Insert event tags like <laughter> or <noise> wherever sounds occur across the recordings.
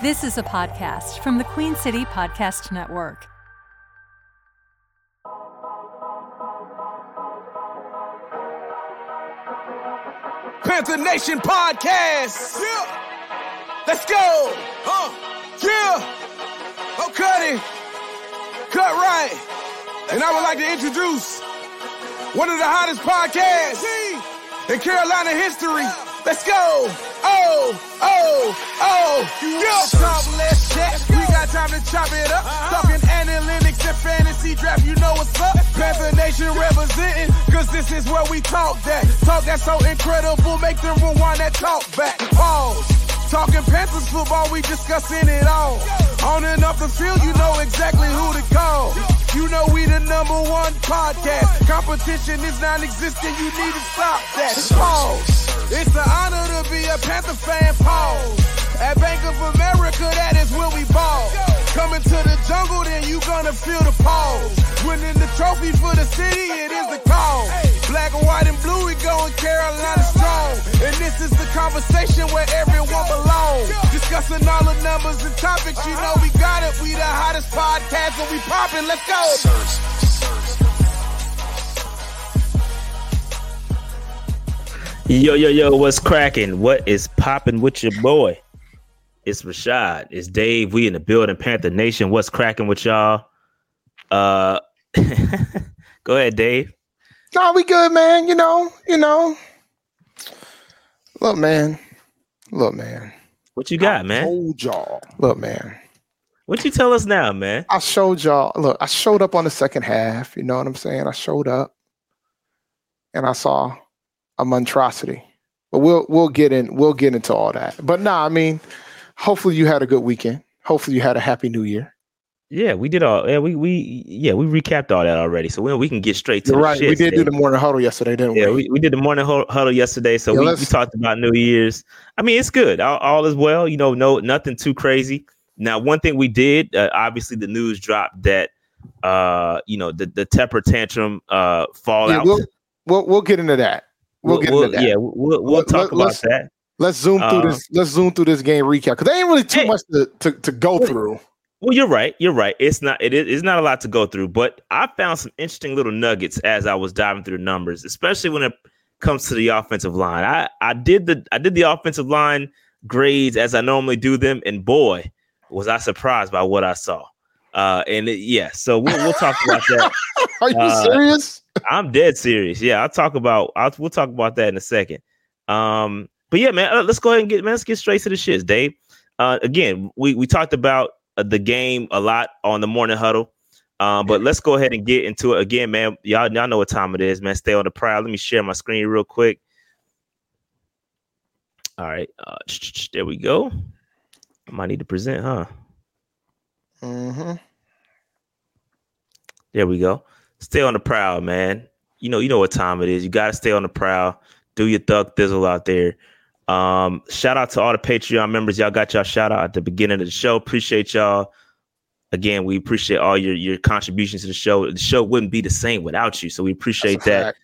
This is a podcast from the Queen City Podcast Network. Panther Nation Podcast. Yeah. Let's go. Huh. Yeah. Oh, cut it. Cut right. And I would like to introduce one of the hottest podcasts in Carolina history. Let's go. Oh, oh, oh. Yeah. Talk less chat. We got time to chop it up. Uh-huh. Talking analytics and fantasy draft. You know what's up. Panther Nation representing. Cause this is where we talk that. Talk that's so incredible. Make them rewind that talk back. Pause. Talking Panthers football, we discussing it all. On and off the field, you know exactly who to call. You know we the number one podcast. Competition is non-existent, you need to stop that. Pause. It's an honor to be a Panther fan, pause. At Bank of America, that is where we ball. Coming to the jungle, then you gonna feel the pause. Winning the trophy for the city, it is the cause. Black, and white, and blue, we going Carolina strong. And this is the conversation where everyone belongs. Discussing all the numbers and topics, you know we got it. We the hottest podcast, and we popping. Let's go. Yo, yo, yo, what's cracking? What is popping with your boy? It's Rashad. It's Dave. We in the building, Panther Nation. What's cracking with y'all? Uh <laughs> go ahead, Dave. Nah, we good, man. You know, you know. Look, man. Look, man. What you got, I man? Told y'all. Look, man. What you tell us now, man? I showed y'all. Look, I showed up on the second half. You know what I'm saying? I showed up, and I saw a monstrosity. But we'll we'll get in. We'll get into all that. But nah, I mean, hopefully you had a good weekend. Hopefully you had a happy New Year. Yeah, we did all. Yeah, we we yeah we recapped all that already, so we, we can get straight to You're right. We shits, did do the morning huddle yesterday, didn't Yeah, we? we, we did the morning huddle yesterday, so Yeah, we, we talked about New Year's. I mean, it's good. All, all is well. You know, no nothing too crazy. Now, one thing we did, uh, obviously, the news dropped that uh, you know the the temper tantrum uh fallout. Yeah, we'll, we'll we'll get into that. We'll, get into that. Yeah, we'll, we'll talk about let's- that. Let's zoom Uh, through this. Let's zoom through this game recap because there ain't really too Hey. much to, to, to go through. Well, you're right. You're right. It's not. It is. It's not a lot to go through. But I found some interesting little nuggets as I was diving through the numbers, especially when it comes to the offensive line. I I did the I did the offensive line grades as I normally do them, and boy, was I surprised by what I saw. Uh, and it, yeah, so we'll, we'll talk about that. <laughs> Are you Uh, serious? I'm dead serious. Yeah, I'll talk about. I'll, we'll talk about that in a second. Um, but yeah, man, uh, let's go ahead and get man. Let's get straight to the shits, Dave. Uh, again, we we talked about uh, the game a lot on the morning huddle. Um, but let's go ahead and get into it again, man. Y'all, y'all know what time it is, man. Stay on the prowl. Let me share my screen real quick. All right, uh, there we go. I might need to present, huh? Mm-hmm. There we go. Stay on the prowl, man. You know, you know what time it is. You gotta stay on the prowl. Do your thug thizzle out there. Um, shout out to all the Patreon members. Y'all got y'all shout out at the beginning of the show. Appreciate y'all. Again, we appreciate all your your contributions to the show. The show wouldn't be the same without you. So we appreciate that.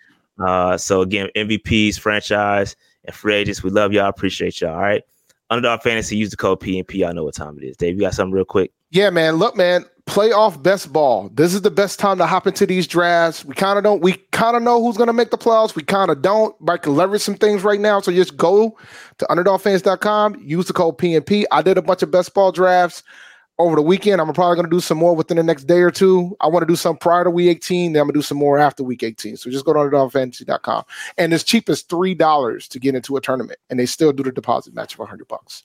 Uh, so again, MVPs, franchise, and free agents, we love y'all. Appreciate y'all. All right. Underdog Fantasy, use the code PNP. Y'all know what time it is. Dave, you got something real quick? Yeah, man. Look, man. Playoff best ball. This is the best time to hop into these drafts. We kind of don't. We kind of know who's going to make the playoffs. We kind of don't. But I can leverage some things right now. So just go to underdogfans.com. Use the code PNP. I did a bunch of best ball drafts over the weekend. I'm probably going to do some more within the next day or two. I want to do some prior to week 18. Then I'm going to do some more after week 18. So just go to underdogfantasy.com. And as cheap as three dollars to get into a tournament, and they still do the deposit match of 100 bucks.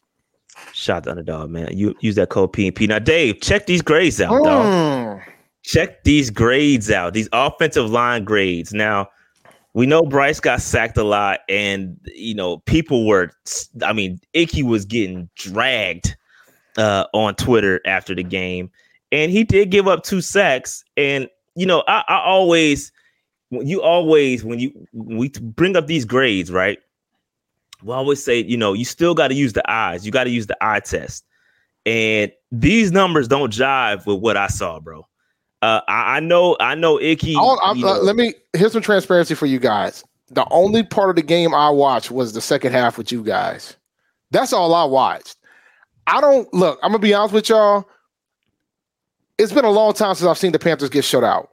Shout out to Underdog, man. You use that code PNP. Now, Dave, check these grades out, dog. Mm. Check these grades out. These offensive line grades. Now, we know Bryce got sacked a lot, and you know people were. I mean, Icky was getting dragged uh, on Twitter after the game, and he did give up two sacks. And you know, I, I always, you always when you when we bring up these grades, right? We always say, you know, you still got to use the eyes. You got to use the eye test. And these numbers don't jive with what I saw, bro. Uh, I, I know, I know, Icky. I you uh, let me here's some transparency for you guys. The only part of the game I watched was the second half with you guys. That's all I watched. I don't look. I'm gonna be honest with y'all. It's been a long time since I've seen the Panthers get shut out.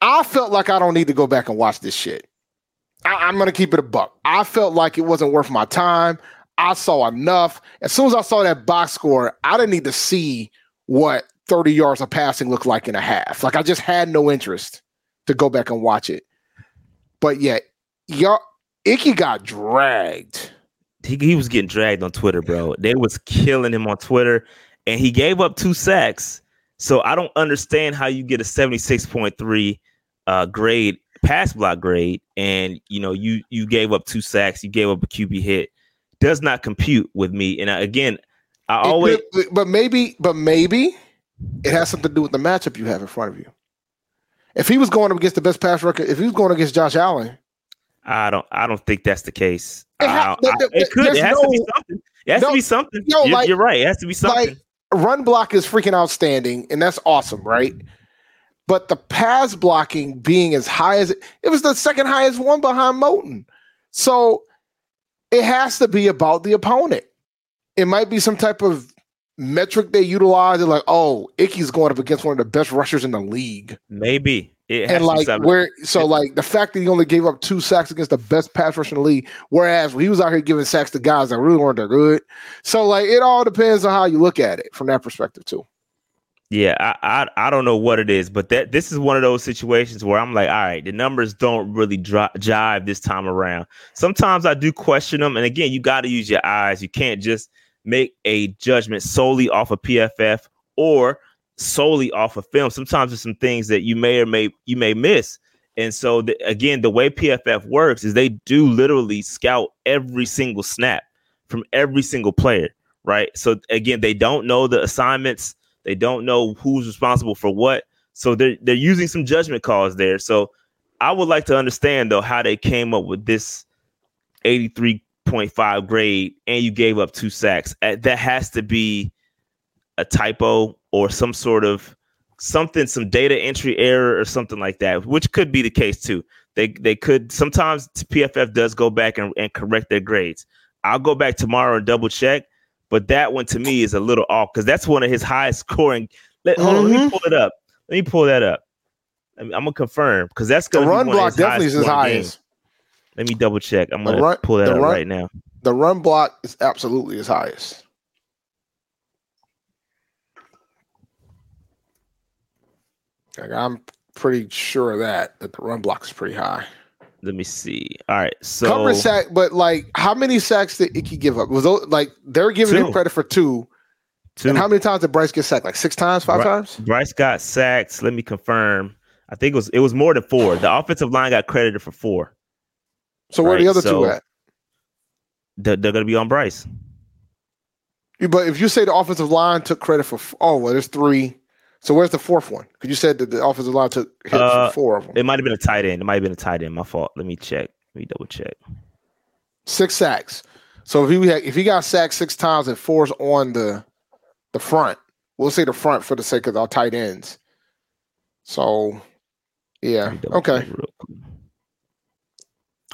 I felt like I don't need to go back and watch this shit. I, am gonna keep it a buck. I felt like it wasn't worth my time. I saw enough. As soon as I saw that box score, I didn't need to see what 30 yards of passing looked like in a half. Like I just had no interest to go back and watch it. But yet, y'all, Icky got dragged. He, he was getting dragged on Twitter, bro. They was killing him on Twitter, and he gave up two sacks. So I don't understand how you get a 76.3 uh, grade pass block grade, and you know you you gave up two sacks, you gave up a QB hit. Does not compute with me. And I, again, I always, it, but maybe, but maybe it has something to do with the matchup you have in front of you. If he was going up against the best pass record, if he was going against Josh Allen, I don't. I don't think that's the case. It, ha- I, I, it could. It has no, to be something. It has no, to be something. No, you're, like, you're, right. It has to be something. Like, run block is freaking outstanding, and that's awesome, right? But the pass blocking being as high as it, it was the second highest one behind Moton. So it has to be about the opponent. It might be some type of metric they utilize. They're like, oh, Icky's going up against one of the best rushers in the league. Maybe. It and like where so like the fact that he only gave up two sacks against the best pass rusher in the league, whereas he was out here giving sacks to guys that really weren't that good. So like it all depends on how you look at it from that perspective too. Yeah, I, I I don't know what it is, but that this is one of those situations where I'm like, all right, the numbers don't really dri- jive this time around. Sometimes I do question them, and again, you got to use your eyes. You can't just make a judgment solely off of PFF or solely off of film. Sometimes there's some things that you may or may you may miss. And so the, again, the way PFF works is they do literally scout every single snap from every single player, right? So again, they don't know the assignments they don't know who's responsible for what. So they're they're using some judgment calls there. So I would like to understand though how they came up with this 83.5 grade and you gave up two sacks. Uh, that has to be a typo or some sort of something, some data entry error or something like that, which could be the case too. They they could sometimes PFF does go back and, and correct their grades. I'll go back tomorrow and double check. But that one to me is a little off because that's one of his highest scoring. <laughs> Let, mm-hmm. on, let me mm-hmm. pull it up. Let me pull that up. I am gonna confirm because that's gonna the run block definitely is his highest. Let me double check. I'm gonna run, pull that up run, right now. The run block is absolutely his highest. Like I'm pretty sure of that that the run block is pretty high. Let me see. All right, so cover sack, but like, how many sacks did Icky give up? Was those, like they're giving two. him credit for two. Two. And how many times did Bryce get sacked? Like six times, five times? Bryce got sacked. Let me confirm. I think it was it was more than four. The offensive line got credited for four. So where right? are the other so two at? They're, they're going to be on Bryce. But if you say the offensive line took credit for, oh well, there's three. So where's the fourth one? Because you said that the offensive line took hits uh, four of them. It might have been a tight end. It might have been a tight end. My fault. Let me check. Let me double check. Six sacks. So if he had, if he got sacked six times and four's on the the front, we'll say the front for the sake of our tight ends. So yeah, okay.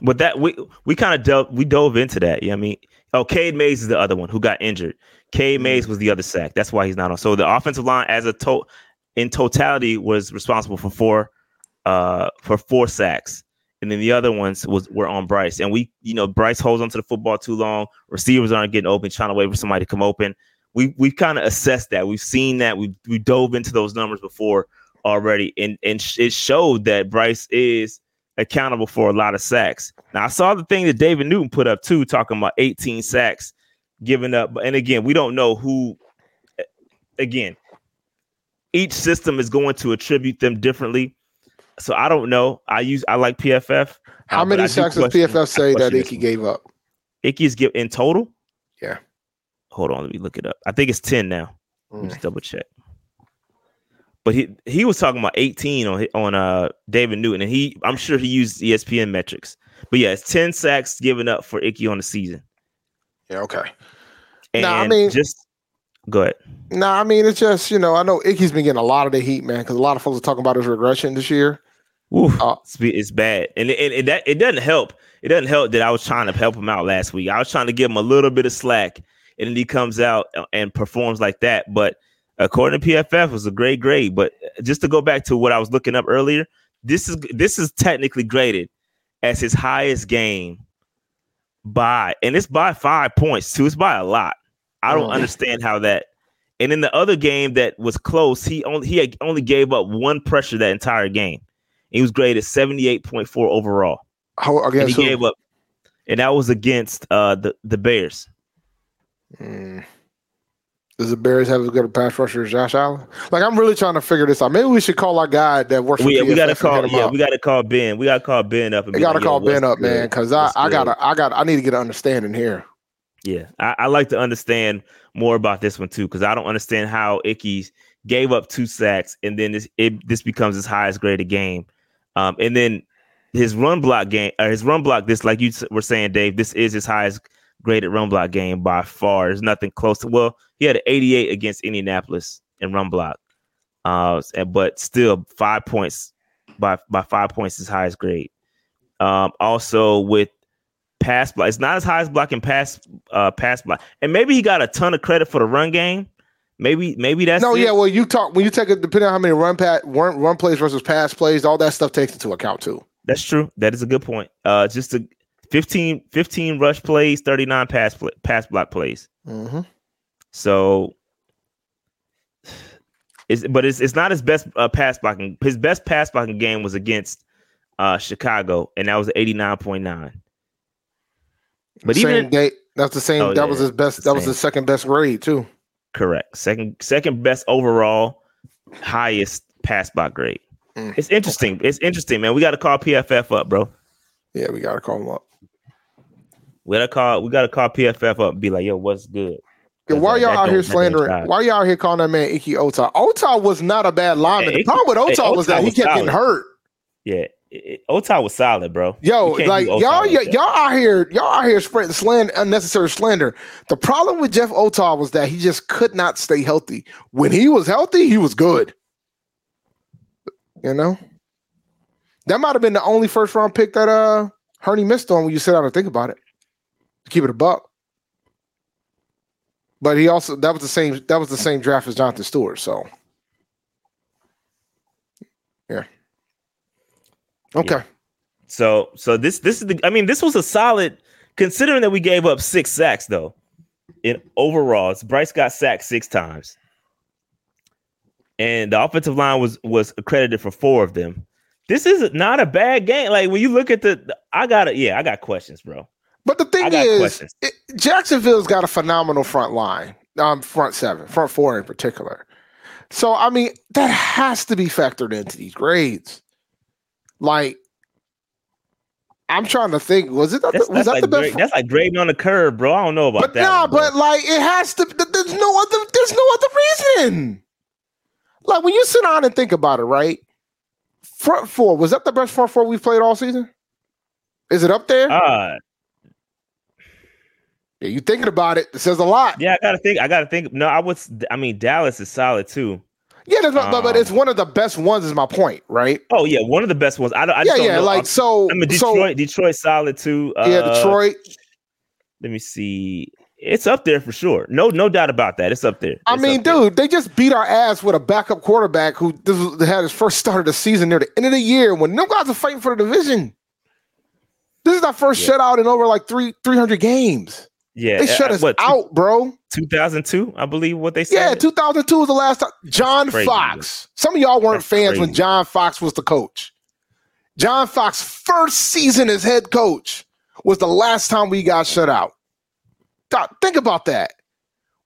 But that we we kind of dove we dove into that. Yeah, you know I mean, oh, Cade Mays is the other one who got injured. Mays mm-hmm. was the other sack. That's why he's not on. So the offensive line as a to- in totality was responsible for four uh for four sacks. And then the other ones was were on Bryce. And we, you know, Bryce holds onto the football too long. Receivers aren't getting open, trying to wait for somebody to come open. We we've kind of assessed that. We've seen that. We we dove into those numbers before already, and and it showed that Bryce is accountable for a lot of sacks. Now I saw the thing that David Newton put up too, talking about 18 sacks given up. And again, we don't know who. Again, each system is going to attribute them differently. So I don't know. I use I like PFF. How uh, many sacks does PFF say that Icky gave up? Icky's give in total. Yeah. Hold on, let me look it up. I think it's ten now. Mm. Just double check. But he he was talking about 18 on on uh David Newton, and he I'm sure he used ESPN metrics. But yeah, it's 10 sacks given up for Icky on the season. Yeah, okay. And nah, I mean, just go ahead. Nah, I mean, it's just you know, I know Icky's been getting a lot of the heat, man, because a lot of folks are talking about his regression this year. Oof, uh, it's, it's, bad, and it, it, that it doesn't help. It doesn't help that I was trying to help him out last week. I was trying to give him a little bit of slack, and then he comes out and performs like that. But according to PFF, it was a great grade. But just to go back to what I was looking up earlier, this is this is technically graded as his highest game by, and it's by five points too. It's by a lot. I don't Oh. understand how that. And in the other game that was close, he only he had only gave up one pressure that entire game. He was graded seventy eight point four overall, How, and he who? gave up, and that was against uh the the Bears. Mm. Does the Bears have as good a pass rusher as Josh Allen? Like, I'm really trying to figure this out. Maybe we should call our guy that works for We, we PFF got to call yeah up. we got to call Ben. We got to call Ben up and We got to like, call Ben up, man, because I, I gotta, I got, I need to get an understanding here. Yeah, I, I like to understand more about this one too because I don't understand how Icky gave up two sacks and then this it this becomes his highest graded game, um, and then his run block game or his run block this like you were saying Dave this is his highest graded run block game by far. There's nothing close to well he had an 88 against Indianapolis in run block, uh, but still five points by by five points is highest grade. Um, also with pass block. It's not as high as blocking pass uh pass block. And maybe he got a ton of credit for the run game. Maybe maybe that's no, it. yeah. Well, you talk when you take it, depending on how many run pat, run, run plays versus pass plays, all that stuff takes into account too. that's true. That is a good point. Uh just a 15 15 rush plays, 39 pass play, pass block plays. Mm-hmm. So it's but it's it's not his best uh, pass blocking. His best pass blocking game was against uh Chicago, and that was 89.9. But same even day, that's the same. Oh, that yeah, was his best. That was same. his second best grade too. Correct. Second second best overall, highest pass block grade. Mm, It's interesting. It's interesting, man. We got to call PFF up, bro. Yeah, we gotta call him up. We gotta call. We gotta call PFF up and be like, "Yo, what's good?" Yeah, why that- y'all out here slandering? Why y'all out here calling that man Icky Otah? Otah was not a bad lineman. Hey, the problem with Otah hey, was Otah that he was kept getting hurt. Yeah, Otah was solid, bro. Yo, like y'all, y- y'all out here, y'all out here spreading slander, unnecessary slander. The problem with Jeff Otah was that he just could not stay healthy. When he was healthy, he was good. You know, that might have been the only first round pick that uh Hurney missed on when you sit down and think about it. To keep it a buck. But he also that was the same that was the same draft as Jonathan Stewart. So yeah. Okay. So, so this this is the. I mean, this was a solid considering that we gave up six sacks though. In overalls, Bryce got sacked six times, and the offensive line was was accredited for four of them. This is not a bad game. Like when you look at the, the- I got it. Yeah, I got questions, bro. But the thing is, it, Jacksonville's got a phenomenal front line, um, front seven, front four in particular. So I mean, that has to be factored into these grades. Like, I'm trying to think. Was it That's, was that's that like the best? that's like grading on the curve, bro. I don't know about but that. nah, one, but like it has to. th- There's no other. There's no other reason. Like when you sit down and think about it, right? Front four was that the best front four we've played all season? Is it up there? uh, yeah, you thinking about it? It says a lot. yeah, I gotta think. I gotta think. No, I was. I mean, Dallas is solid too. Yeah, that's not, but, but Um, it's one of the best ones. Is my point, right? Oh yeah, one of the best ones. I don't. I yeah, yeah. know. Like I'm- so. I mean, so Detroit. Detroit solid too. Uh, yeah, Detroit. Let me see. It's up there for sure. No, no doubt about that. It's up there. I mean, dude, they just beat our ass with a backup quarterback who this was, had his first start of the season near the end of the year when no guys are fighting for the division. This is our first Yeah. shutout in over like three three hundred games. Yeah, They shut us what, out, bro. 2002, I believe what they said. Yeah, 2002 was the last time. John crazy, Fox. Some of y'all weren't fans when. John Fox was the coach. John Fox first season as head coach was the last time we got shut out. Think about that.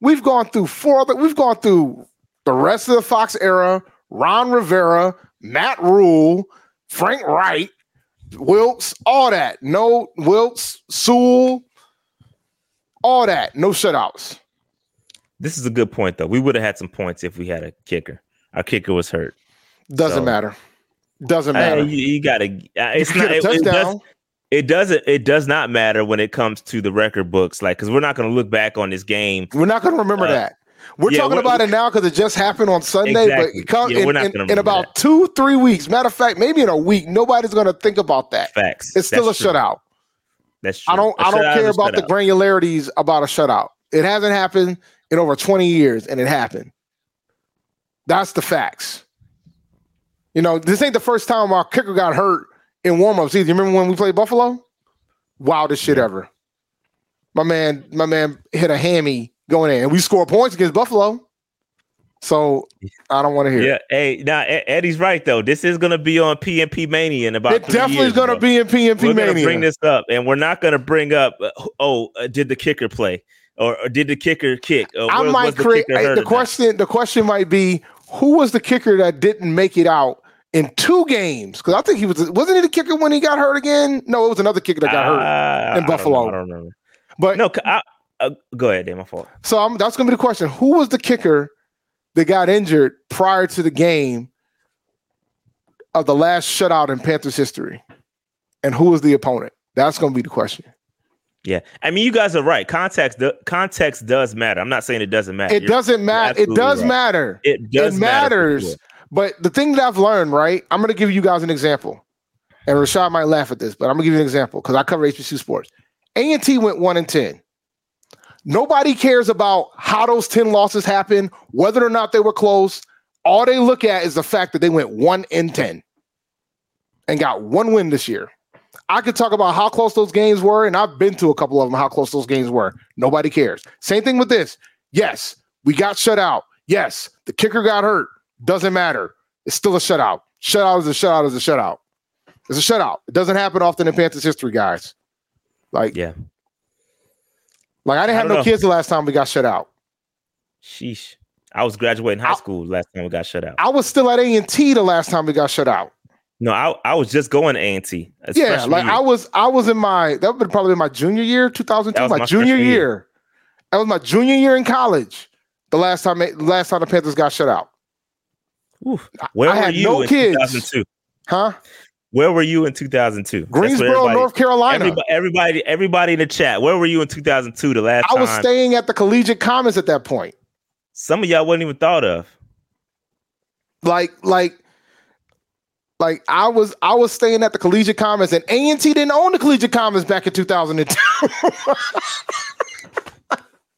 We've gone through four other, we've gone through the rest of the Fox era, Ron Rivera, Matt Rhule, Frank Reich, Wilks, all that. No Wilks, Sewell, all that. No shutouts. This is a good point though. We would have had some points if we had a kicker. Our kicker was hurt. Doesn't So- matter. Doesn't matter. you, you gotta. Uh, it's You not. a It, it does, it doesn't. It does not matter when it comes to the record books. Like, because we're not going to look back on this game. We're not going to remember Uh, that. We're yeah, talking we're- about it now because it just happened on Sunday. Exactly. But come, Yeah, in, in- in about that. two, three weeks. Matter of fact, maybe in a week, nobody's going to think about that. Facts. It's still That's a true. shutout. That's true. I don't. A I don't care about the granularities about a shutout. It hasn't happened in over 20 years, and it happened. That's the facts. You know, this ain't the first time our kicker got hurt in warmups either. You remember when we played Buffalo? Wildest shit ever. My man, my man hit a hammy going in, and we scored points against Buffalo. So I don't want to hear. Yeah, hey, now Eddie's right though. This is gonna be on PNP Mania in about. it definitely years, is going to bro. be in PNP We're gonna Mania. bring this up, and we're not gonna bring up. uh, oh, uh, did the kicker play, or, or did the kicker kick? Or I might the create hurt the question. The question might be who was the kicker that didn't make it out in two games? Because I think he was wasn't he the kicker when he got hurt again? No, it was another kicker that got hurt. Uh, I don't know, Buffalo. I don't remember. But No, I, uh, go ahead, Dan. My fault. so I'm, that's going to be the question: Who was the kicker that got injured prior to the game of the last shutout in Panthers history, and who was the opponent? That's going to be the question. Yeah, I mean, you guys are right. Context, do, context does matter. I'm not saying it doesn't matter. It You're- doesn't matter. It does right. matter. It does it matter matters. sure. But the thing that I've learned, right? I'm going to give you guys an example. And Rashad might laugh at this, but I'm going to give you an example because I cover HBCU sports. A&T went 1 and 10. Nobody cares about how those 10 losses happened, whether or not they were close. All they look at is the fact that they went 1 in 10 and got one win this year. I could talk about how close those games were, and I've been to a couple of them, how close those games were. Nobody cares. Same thing with this. Yes, we got shut out. Yes, the kicker got hurt. Doesn't matter. It's still a shutout. Shutout is a shutout is a shutout. It's a shutout. It doesn't happen often in Panthers history, guys. Like, Yeah. Like I didn't I have no know. kids the last time we got shut out. Sheesh. I was graduating high I- school last time we got shut out. I was still at A and T the last time we got shut out. No, I, I was just going to A&T. Yeah, like year. I was I was in my that would have been probably my junior year, 2002, That was my, my junior year. year. That was my junior year in college. The last time the last time the Panthers got shut out. Oof. Where I were had you no in kids. 2002? Huh? Where were you in 2002? That's where Greensboro, North Carolina. Everybody, everybody, everybody in the chat. Where were you in 2002? The last I was time staying at the Collegiate Commons at that point. some of y'all wasn't even thought of. Like, like, like I was I was staying at the Collegiate Commons, and A and T didn't own the Collegiate Commons back in 2002.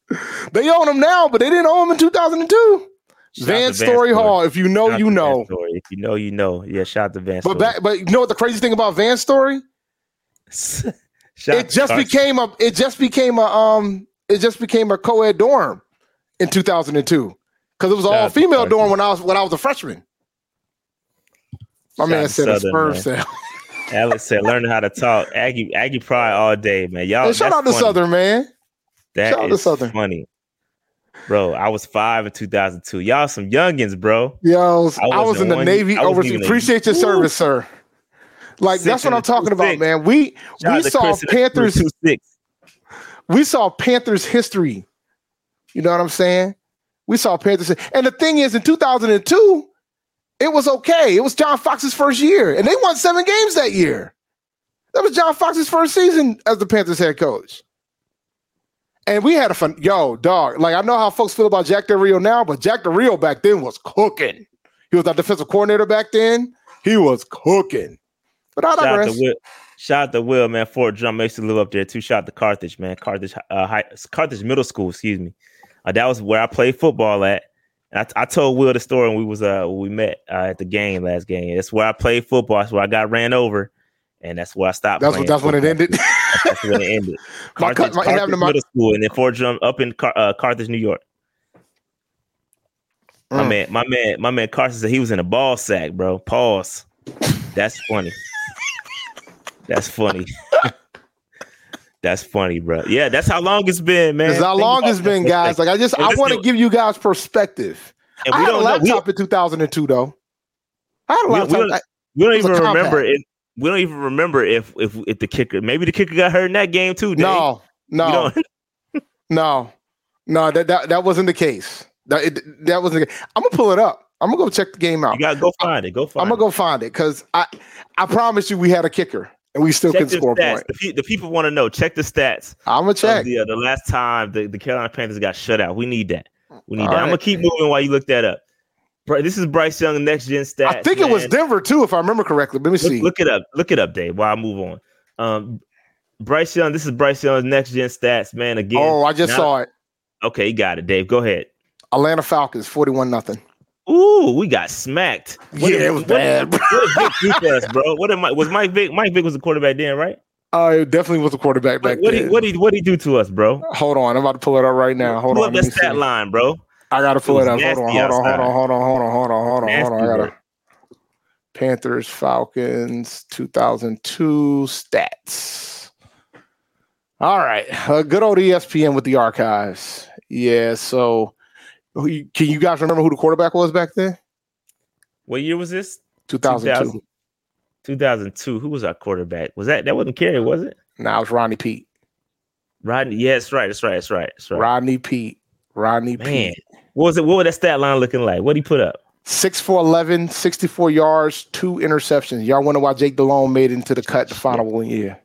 <laughs> they own them now, but they didn't own them in 2002. Vanstory Hall. If you know, Shout you know. If you know, you know. Yeah, shout out to Van. But Story. back, but you know what the crazy thing about Vanstory? <laughs> It just became a it just became a um it just became a co-ed dorm in 2002 because it was all female dorm when I was when I was a freshman. My Shout man said a Southern, sperm man. cell. <laughs> Alex said, "Learning how to talk." Aggie, Aggie Pride all day, man. Y'all, Hey, shout out to funny. Southern man. That shout out to is Southern. funny, bro. I was five in 2002. Y'all some youngins, bro. Yo, I, I was in the one- Navy overseas. Appreciate your service, sir. Like Six that's what I'm talking about, six. man. We Shout we saw Chris and the Panthers. we saw Panthers history. You know what I'm saying? We saw Panthers, and the thing is, in 2002, it was okay. It was John Fox's first year, and they won seven games that year. That was John Fox's first season as the Panthers head coach. And we had a fun, yo, dog. Like I know how folks feel about Jack Del Rio now, but Jack Del Rio back then was cooking. He was our defensive coordinator back then. He was cooking. But I Shout out digress. to Will. Shout out to Will, man. Fort Drum used to live up there too. Shout out to Carthage, man. Carthage, uh, high, Carthage Middle School. Excuse me. Uh, that was where I played football at. I, I told Will the story when we was uh when we met uh, at the game last game. That's where I played football. That's where I got ran over, and that's where I stopped. That's what. That's when it ended. That's when it ended. <laughs> My Carthage, cut- my- Carthage my- Middle School, and then Fort Drum up in Car- uh, Carthage, New York. My Mm. man, my man, my man Carson said he was in a ball sack, bro. Pause. That's funny. That's funny. <laughs> that's funny, bro. Yeah, that's how long it's been, man. That's how Think long it's been, guys. Like I just, And I want to give you guys perspective. And I we had a don't know. We, laptop in 2002, though. I had a We- we don't- I- we don't it was a even remember it. We don't even remember if if if the kicker maybe the kicker got hurt in that game too. Dave. no, no, <laughs> no, no. That, that that wasn't the case. That it, that wasn't. I'm gonna pull it up. I'm gonna go check the game out. you gotta go find it. Go find I'm gonna it. go find it because I I promise you we had a kicker and we still Check can score stats. point. The, the people want to know. Check the stats. I'm gonna check. The, uh, the last time the, the Carolina Panthers got shut out. We need that. We need All that. I'm gonna keep moving while you look that up. This is Bryce Young next gen stats. I think it was. Denver too, if I remember correctly. Let me Look, see. look it up. Look it up, Dave. While I move on. Um, Bryce Young. This is Bryce Young's next gen stats, man. Again. oh, I just saw it. Okay, you got it, Dave. Go ahead. Atlanta Falcons, 41 nothing. Ooh, we got smacked. Yeah, it was what, bad, What, what did Vick do us, bro? What was Mike Vick? Mike Vick was the quarterback then, right? Uh, it definitely was a quarterback back What, what then. he what he what he do to us, bro? Hold on, I'm about to pull it up right now. Hold Pull on, up that stat line, bro. I gotta pull It it up. Hold on, hold on, hold on, hold on, hold on, hold on, hold on, hold on. I gotta. Panthers, Falcons, 2002 stats. All right, uh, good old ESPN with the archives. Yeah, so can you guys remember who the quarterback was back then? What year was this? 2002. 2002. Who was our quarterback? Was that that wasn't Kerry, was it? No, it was Rodney Peete. Rodney. Yeah, that's right. That's right. That's right. That's right. Rodney Peete. Rodney Man, Peete. What was it? What was that stat line looking like? What would he put up? 6 for 11, 64 yards, two interceptions. Y'all wonder why Jake Delhomme made it into the cut the final one year.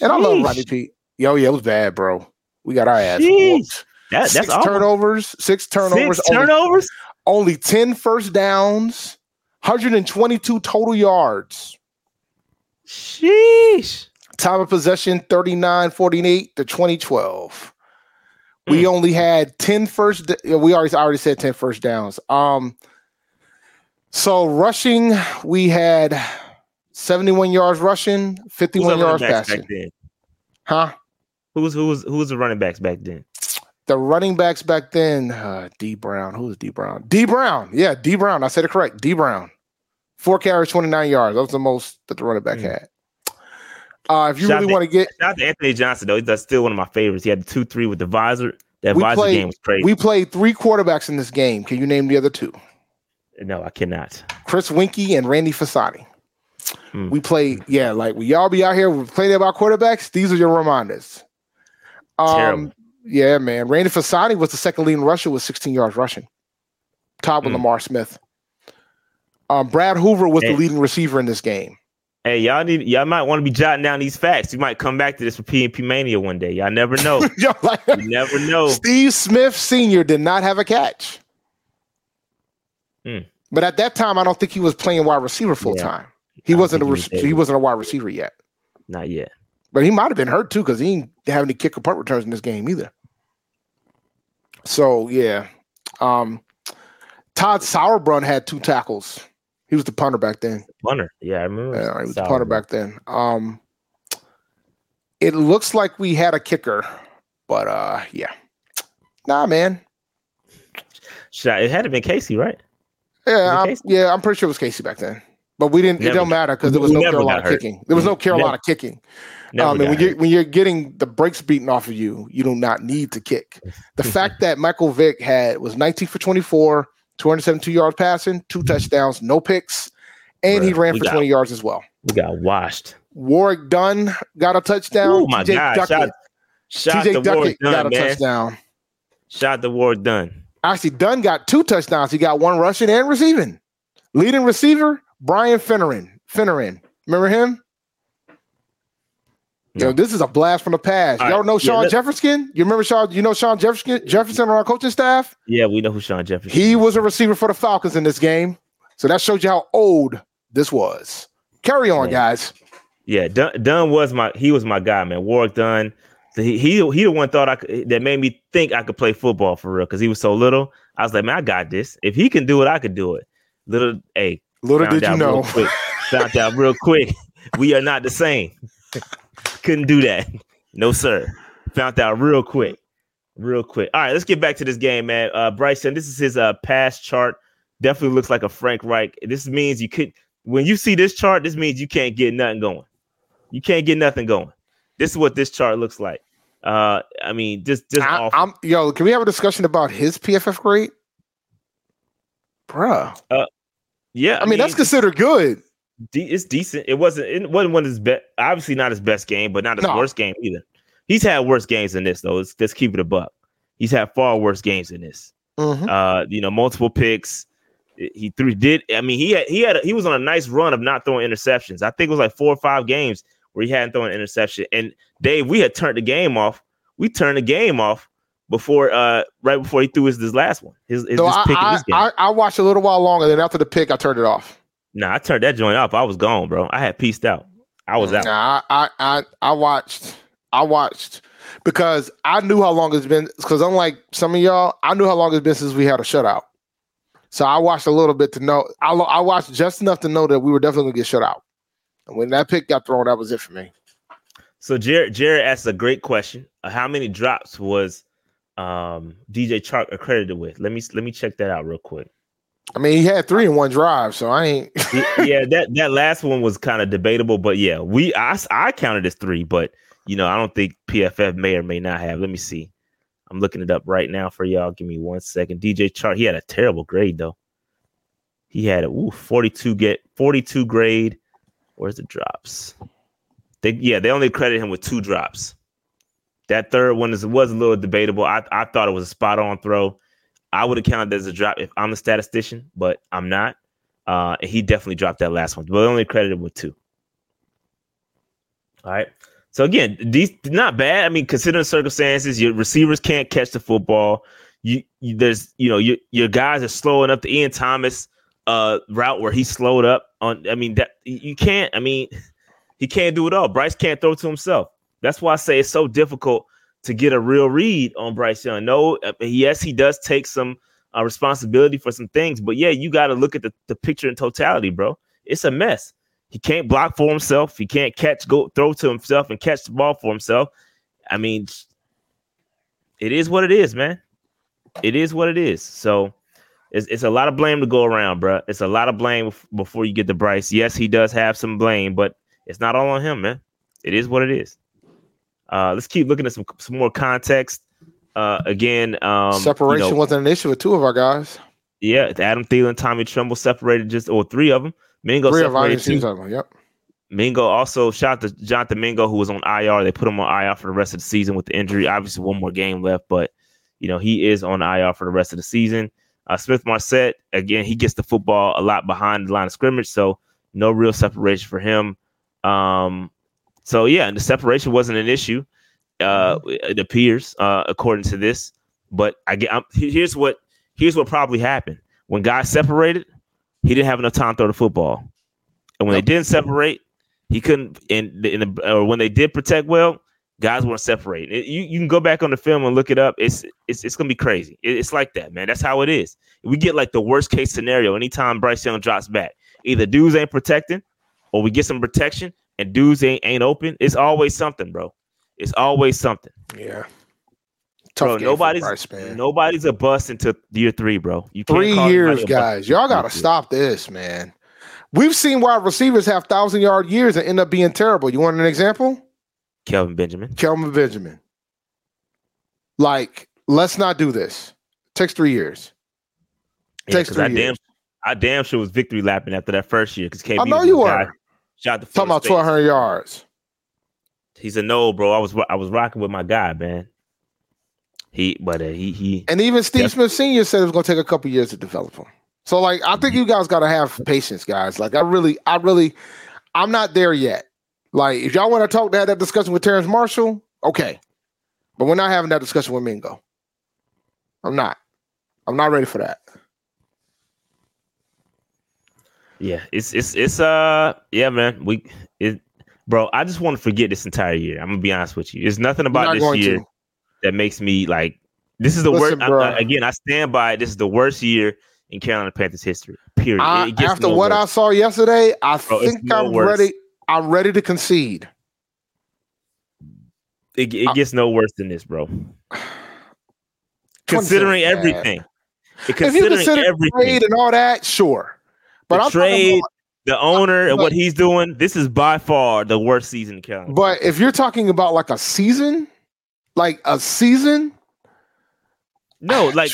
And I love. Rodney Peete. Yo, yeah, it was bad, bro. We got our ass. That, that's six awful. turnovers, six turnovers, Six only, turnovers. only 10 first downs, 122 total yards. Sheesh. Time of possession 39 48 to 2012. We Mm. only had 10 first d- we already I already said 10 first downs. Um so rushing we had 71 yards rushing, 51 our yards passing. Huh? Who was who was who was the running backs back then? The running backs back then, uh, Dee Brown. Who was Dee Brown? Dee Brown. Yeah, Dee Brown. I said it correct. Dee Brown. Four carries, 29 yards. That was the most that the running back Mm. had. Uh, if you Shout really want to get, Shout out to Anthony Johnson though. That's still one of my favorites. He had the two three with the visor. That We visor played- game was crazy. we played three quarterbacks in this game. Can you name the other two? no, I cannot. Chris Weinke and Randy Fasani. Hmm. We played, yeah, like we y'all be out here, we played about quarterbacks. These are your reminders. Um, Terrible. yeah, man. Randy Fasani was the second leading rusher with 16 yards rushing. Tied with Hmm. Lamar Smith. Um, Brad Hoover was the leading receiver in this game. Hey, y'all need y'all might want to be jotting down these facts. You might come back to this for PNP Mania one day. Y'all never know. <laughs> Yo, like, you never know. Steve Smith Sr. did not have a catch. Hmm. But at that time, I don't think he was playing wide receiver full Yeah. time. He I wasn't a he was he wasn't a wide receiver yet. Not yet. But he might have been hurt too because he didn't have any kick or punt returns in this game either. So yeah, um, Todd Sauerbrun had two tackles. He was the punter back then. Punter. Yeah, I remember. Yeah, he was the punter back then. Um, it looks like we had a kicker, but uh, yeah, nah, man. Shout- It had to been Kasay, right? Yeah, I'm, yeah, I'm pretty sure it was Kasay back then. But we didn't. Never it don't matter because there was no Carolina kicking. There was no Never- Carolina kicking. Never um, and when you're when you're getting the brakes beaten off of you, you do not need to kick. The <laughs> fact that Michael Vick had was 19 for 24, 272 yards passing, two touchdowns, no picks, and he ran for got- 20 yards as well. we got washed. Warrick Dunn got a touchdown. Oh my TJ God! Duckett, Shout, shout TJ Duckett Warrick got a Dunn, man. touchdown. Shout to Warrick Dunn. Actually, Dunn got two touchdowns. He got one rushing and receiving. Leading receiver, Brian Finneran. Finneran. Remember him? No. Yo, this is a blast from the past. All Y'all right. know Shawn let- Jefferson? You remember Shawn? You know Shawn Jefferson Jefferson on our coaching staff? Yeah, we know who Shawn Jefferson. He was a receiver for the Falcons in this game. So that shows you how old this was. Carry on, Yeah. guys. Yeah, Dunn, Dunn was my he was my guy, man. Warrick Dunn. So he he he the one thought I could, that made me think I could play football for real because he was so little. I was like, man, I got this. If he can do it, I could do it. Little, hey, Little did you know. quick. found out real quick. <laughs> We are not the same. Couldn't do that. No, sir. Found out real quick. Real quick. All right, let's get back to this game, man. Uh Bryson, this is his uh pass chart. Definitely looks like a Frank Reich. This means you could when you see this chart, this means you can't get nothing going. You can't get nothing going. This is what this chart looks like. Uh I mean, just just I, awful. I'm yo, can we have a discussion about his PFF grade? Bruh. yeah, I mean, that's considered good. De- it's decent. It wasn't it wasn't one of his best obviously not his best game, but not his No. worst game either. He's had worse games than this, though. Let's, let's keep it a buck. He's had far worse games than this. Mhm. Uh, you know, multiple picks. He threw did I mean he had he had a, he was on a nice run of not throwing interceptions. I think it was like four or five games where he hadn't thrown an interception. And Dave, we had turned the game off. We turned the game off before uh right before he threw his this last one. His, his So this I, pick I, this game. I, I watched a little while longer, then after the pick, I turned it off. Nah, I turned that joint off. I was gone, bro. I had pieced out. I was out. Nah, I, I, I, I watched. I watched. because I knew how long it's been. Because unlike some of y'all, I knew how long it's been since we had a shutout. So I watched a little bit to know. I, I watched just enough to know that we were definitely gonna get shut out. And when that pick got thrown, that was it for me. So Jared Jared asked a great question. Uh, how many drops was um, DJ Chark accredited with? Let me let me check that out real quick. I mean, he had three in one drive, so I ain't. yeah, <laughs> that that last one was kind of debatable, but yeah, we I I counted as three, but you know I don't think PFF may or may not have. Let me see. I'm looking it up right now for y'all. Give me one second. DJ Chark, he had a terrible grade though. He had a ooh, 42 get 42 grade. Where's the drops? They yeah, they only credit him with two drops. That third one is was a little debatable. I, I thought it was a spot on throw. I would have counted as a drop if I'm a statistician, but I'm not. Uh, he definitely dropped that last one, but only credited with two. All right. So again, these not bad. I mean, considering circumstances, your receivers can't catch the football. You, you there's you know your your guys are slowing up. The Ian Thomas uh route where he slowed up on. I mean that you can't. I mean <laughs> he can't do it all. Bryce can't throw to himself. That's why I say it's so difficult to get a real read on Bryce Young. No, uh, yes, he does take some uh, responsibility for some things, but yeah, you got to look at the, the picture in totality, bro. It's a mess. He can't block for himself. He can't catch, go throw to himself and catch the ball for himself. I mean, it is what it is, man. It is what it is. So it's, it's a lot of blame to go around, bro. It's a lot of blame before you get to Bryce. Yes, he does have some blame, but it's not all on him, man. It is what it is. Uh, let's keep looking at some some more context. Uh, again, um, separation you know, wasn't an issue with two of our guys. Yeah, Adam Thielen, Tommy Tremble separated just or three of them. Mingo Three separated two. Them, yep. Mingo also shot to Jonathan Mingo, who was on IR. They put him on IR for the rest of the season with the injury. Obviously, one more game left, but you know he is on IR for the rest of the season. Uh, Smith-Marsette again, he gets the football a lot behind the line of scrimmage, so no real separation for him. Um, so yeah, and the separation wasn't an issue. Uh, it appears, uh, according to this. But I get I'm, here's what here's what probably happened when guys separated he didn't have enough time to throw the football. And when they didn't separate, he couldn't. In, in the, or when they did protect well, guys weren't separating. It, you you can go back on the film and look it up. It's it's it's gonna be crazy. It, it's like that, man. That's how it is. We get like the worst case scenario anytime Bryce Young drops back. Either dudes ain't protecting, or we get some protection and dudes ain't ain't open. It's always something, bro. It's always something. Yeah. Tough bro, nobody's Bryce, nobody's a bust into year three, bro. You three years, guys. Y'all gotta stop this, man. We've seen wide receivers have thousand yard years and end up being terrible. You want an example? Kelvin Benjamin. Kelvin Benjamin. Like, let's not do this. It takes three years. It yeah, takes three I years. Damn, I damn sure was victory lapping after that first year because KB. I know you were. Shot the talking about twelve hundred yards. He said, no, bro. I was I was rocking with my guy, man. He, but uh, he, he, and even Steve Smith Senior said it was going to take a couple years to develop him. So, like, I think you guys got to have patience, guys. Like, I really, I really, I'm not there yet. Like, if y'all want to talk, to have that discussion with Terrence Marshall, okay, but we're not having that discussion with Mingo. I'm not. I'm not ready for that. Yeah, it's it's it's uh yeah, man. We it bro, I just want to forget this entire year. I'm gonna be honest with you. It's nothing about this year. To that makes me like this is the Listen, worst. I, again, I stand by. It. This is the worst year in Carolina Panthers history. Period. I, after no what worse. I saw yesterday, I Bro, think no I'm worse. ready. I'm ready to concede. It, it gets no worse than this, bro. <sighs> Considering everything, considering if you consider everything and all that, sure. But the trade, about, the owner, and what he's doing, this is by far the worst season Carolina. But if you're talking about like a season, like a season? No, like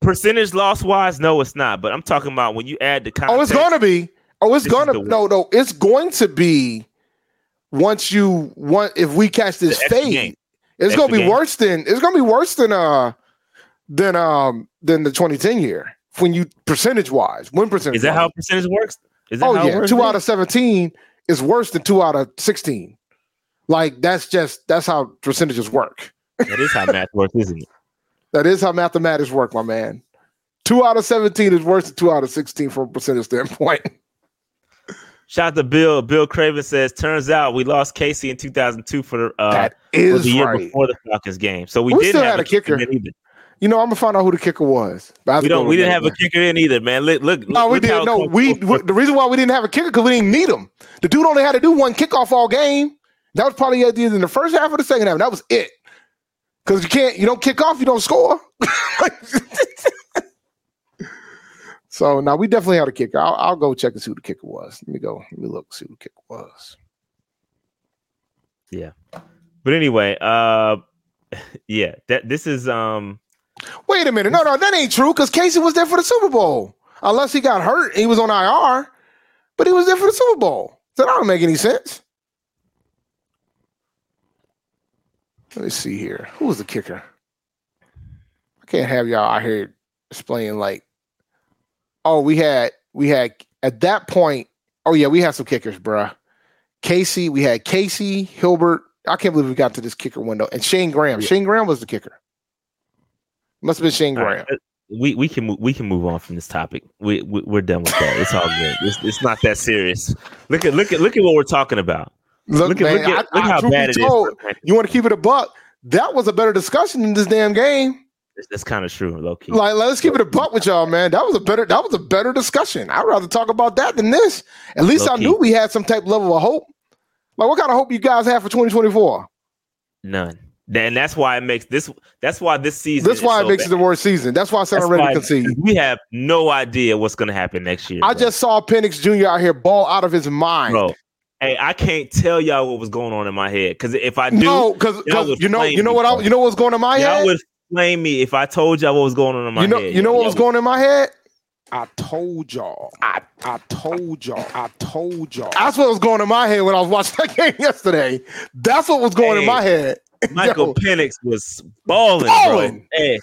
percentage loss wise, no, it's not. But I'm talking about when you add the context, Oh, it's gonna be. Oh, it's gonna no, no, it's going to be once you want if we catch this fade. It's gonna be game. worse than it's gonna be worse than uh than um than the 2010 year when you percentage wise. Win percentage. Is that how percentage works? Is that oh yeah, two out of 17 is worse than two out of 16. Like that's just that's how percentages work. That is how <laughs> math works, isn't it? That is how mathematics work, my man. Two out of 17 is worse than two out of 16 from a percentage standpoint. <laughs> Shout out to Bill. Bill Craven says, turns out we lost Kasay in 2002 for uh, that is the year right. before the Falcons game. So we, We didn't have a kicker. either. You know, I'm gonna find out who the kicker was. But I have We don't. We didn't have a kicker in either, man. Look, look. No, we look how didn't. No, we, we- the reason why we didn't have a kicker because we didn't need him. The dude only had to do one kickoff all game. That was probably the either in the first half or the second half. That was it. Because you can't, you don't kick off, you don't score. <laughs> so now we definitely had a kicker. I'll, I'll go check and see who the kicker was. Let me go. Let me look see who the kicker was. Yeah. But anyway, uh, <laughs> yeah. That this is um. Wait a minute. No, no, that ain't true. Because Kasay was there for the Super Bowl. Unless he got hurt, he was on IR, but he was there for the Super Bowl. So that don't make any sense. Let me see here. Who was the kicker? I can't have y'all out here explaining like, oh, we had we had at that point. Oh yeah, we had some kickers, bruh. Kasay, we had Casey Hilbert. I can't believe we got to this kicker window. And Shayne Graham. Yeah. Shayne Graham was the kicker. Must have been Shayne Graham. right, we we can we can move on from this topic. We, we we're done with that. It's all good. It's, it's not that serious. Look at look at look at what we're talking about. Look, Look at man, look at I, look I, how bad it is. told, Panthers. You want to keep it a buck? That was a better discussion than this damn game. That's kind of true, low key. Like, let's keep it a buck with y'all, man. That was a better. That was a better discussion. I'd rather talk about that than this. At least I Low-key. knew we had some type level of hope. Like, what kind of hope you guys have for 2024? None. And that's why it makes this. That's why this season. That's is why so it makes bad. it the worst season. That's why I said I'm ready to concede. We have no idea what's going to happen next year. I bro. just saw Penix Jr. out here ball out of his mind. bro. Hey, I can't tell y'all what was going on in my head because if I do, no, because y'all you know, you know what I, you know what's going on in my head? y'all head. would flame me if I told y'all what was going on in my you know, head. you know what was would- going in my head. I told y'all. I, I told y'all. I told y'all. That's what was going in my head when I was watching that <laughs> game yesterday. That's what was going in my head. <laughs> Michael. Penix was balling, Balling. bro. Hey,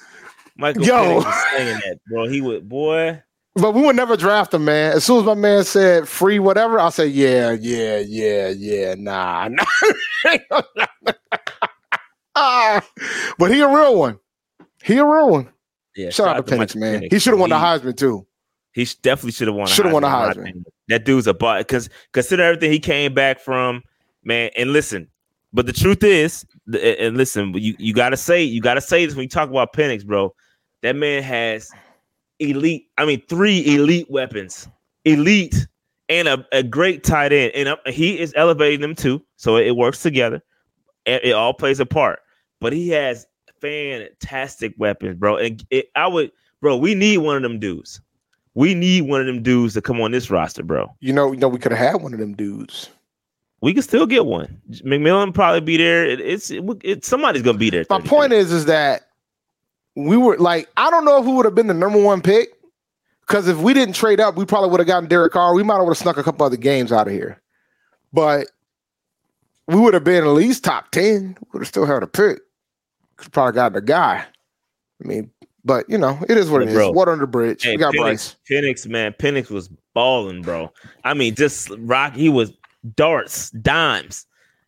Michael Yo. Penix was saying that, bro. He would, boy. But we would never draft him, man. As soon as my man said free whatever, I said, yeah, yeah, yeah, yeah, nah, <laughs> nah. Ah, but he a real one. He a real one. Yeah, Shout out to Penix, Michael man. Penix, He should have won the He- Heisman too. He definitely should have won. Shoulda won the Heisman. That dude's a bot because consider everything he came back from, man. And listen, but the truth is, and listen, you you gotta say you gotta say this when you talk about Penix, bro. That man has elite. I mean, three elite weapons, elite, and a, a great tight end, and uh, he is elevating them too. So it, works together. It, it all plays a part. But he has fantastic weapons, bro. And it, I would, bro. We need one of them dudes. We need one of them dudes to come on this roster, bro. You know, you know, we could have had one of them dudes. We can still get one. McMillan probably be there. It, it's it, it- somebody's gonna be there. My point is, is that we were like, I don't know who would have been the number one pick. Because if we didn't trade up, we probably would have gotten Derek Carr. We might have would have snuck a couple other games out of here. But we would have been at least top 10. Would have still had a pick. Could probably got the guy. I mean, but you know, it is what it But is. Water under the bridge. Hey, we got Penix, Bryce. Penix, man, Penix was balling, bro. I mean, just rock. He was darts, dimes.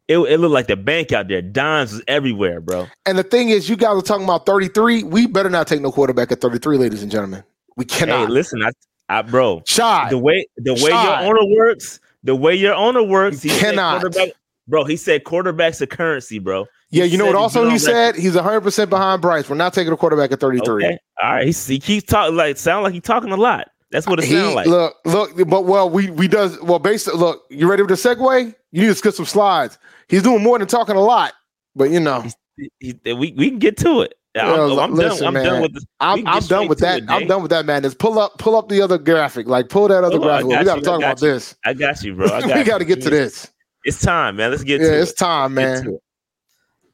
It, it looked like the bank out there. Dimes was everywhere, bro. And the thing is, you guys are talking about 33. We better not take no quarterback at 33, ladies and gentlemen. We Hey, cannot. listen, I, I, bro, Shy. the way the way your owner works, the way your owner works, You he cannot. quarterback- bro. He said quarterbacks a currency, bro. Yeah, you know what? Also, he said he's 100 percent behind Bryce. We're not taking a quarterback at 33. Okay, all right. He, he keeps talking like sound like he's talking a lot. That's what it sounds like. look, look, but well, we we does well. Based look, you ready with the segue? You need to skip some slides. He's doing more than talking a lot, but you know, He- he- we we can get to it. I'm, Well, I'm listen, done. I'm man. done with this. I'm I'm done with that. it, I'm done with that, man. Just pull up, pull up the other graphic. Like pull that other I graphic. got We got to talk got about you. this. I got you, bro. I got <laughs> we got to get to this. It's time, man. Let's get Yeah, to it's it. time, man.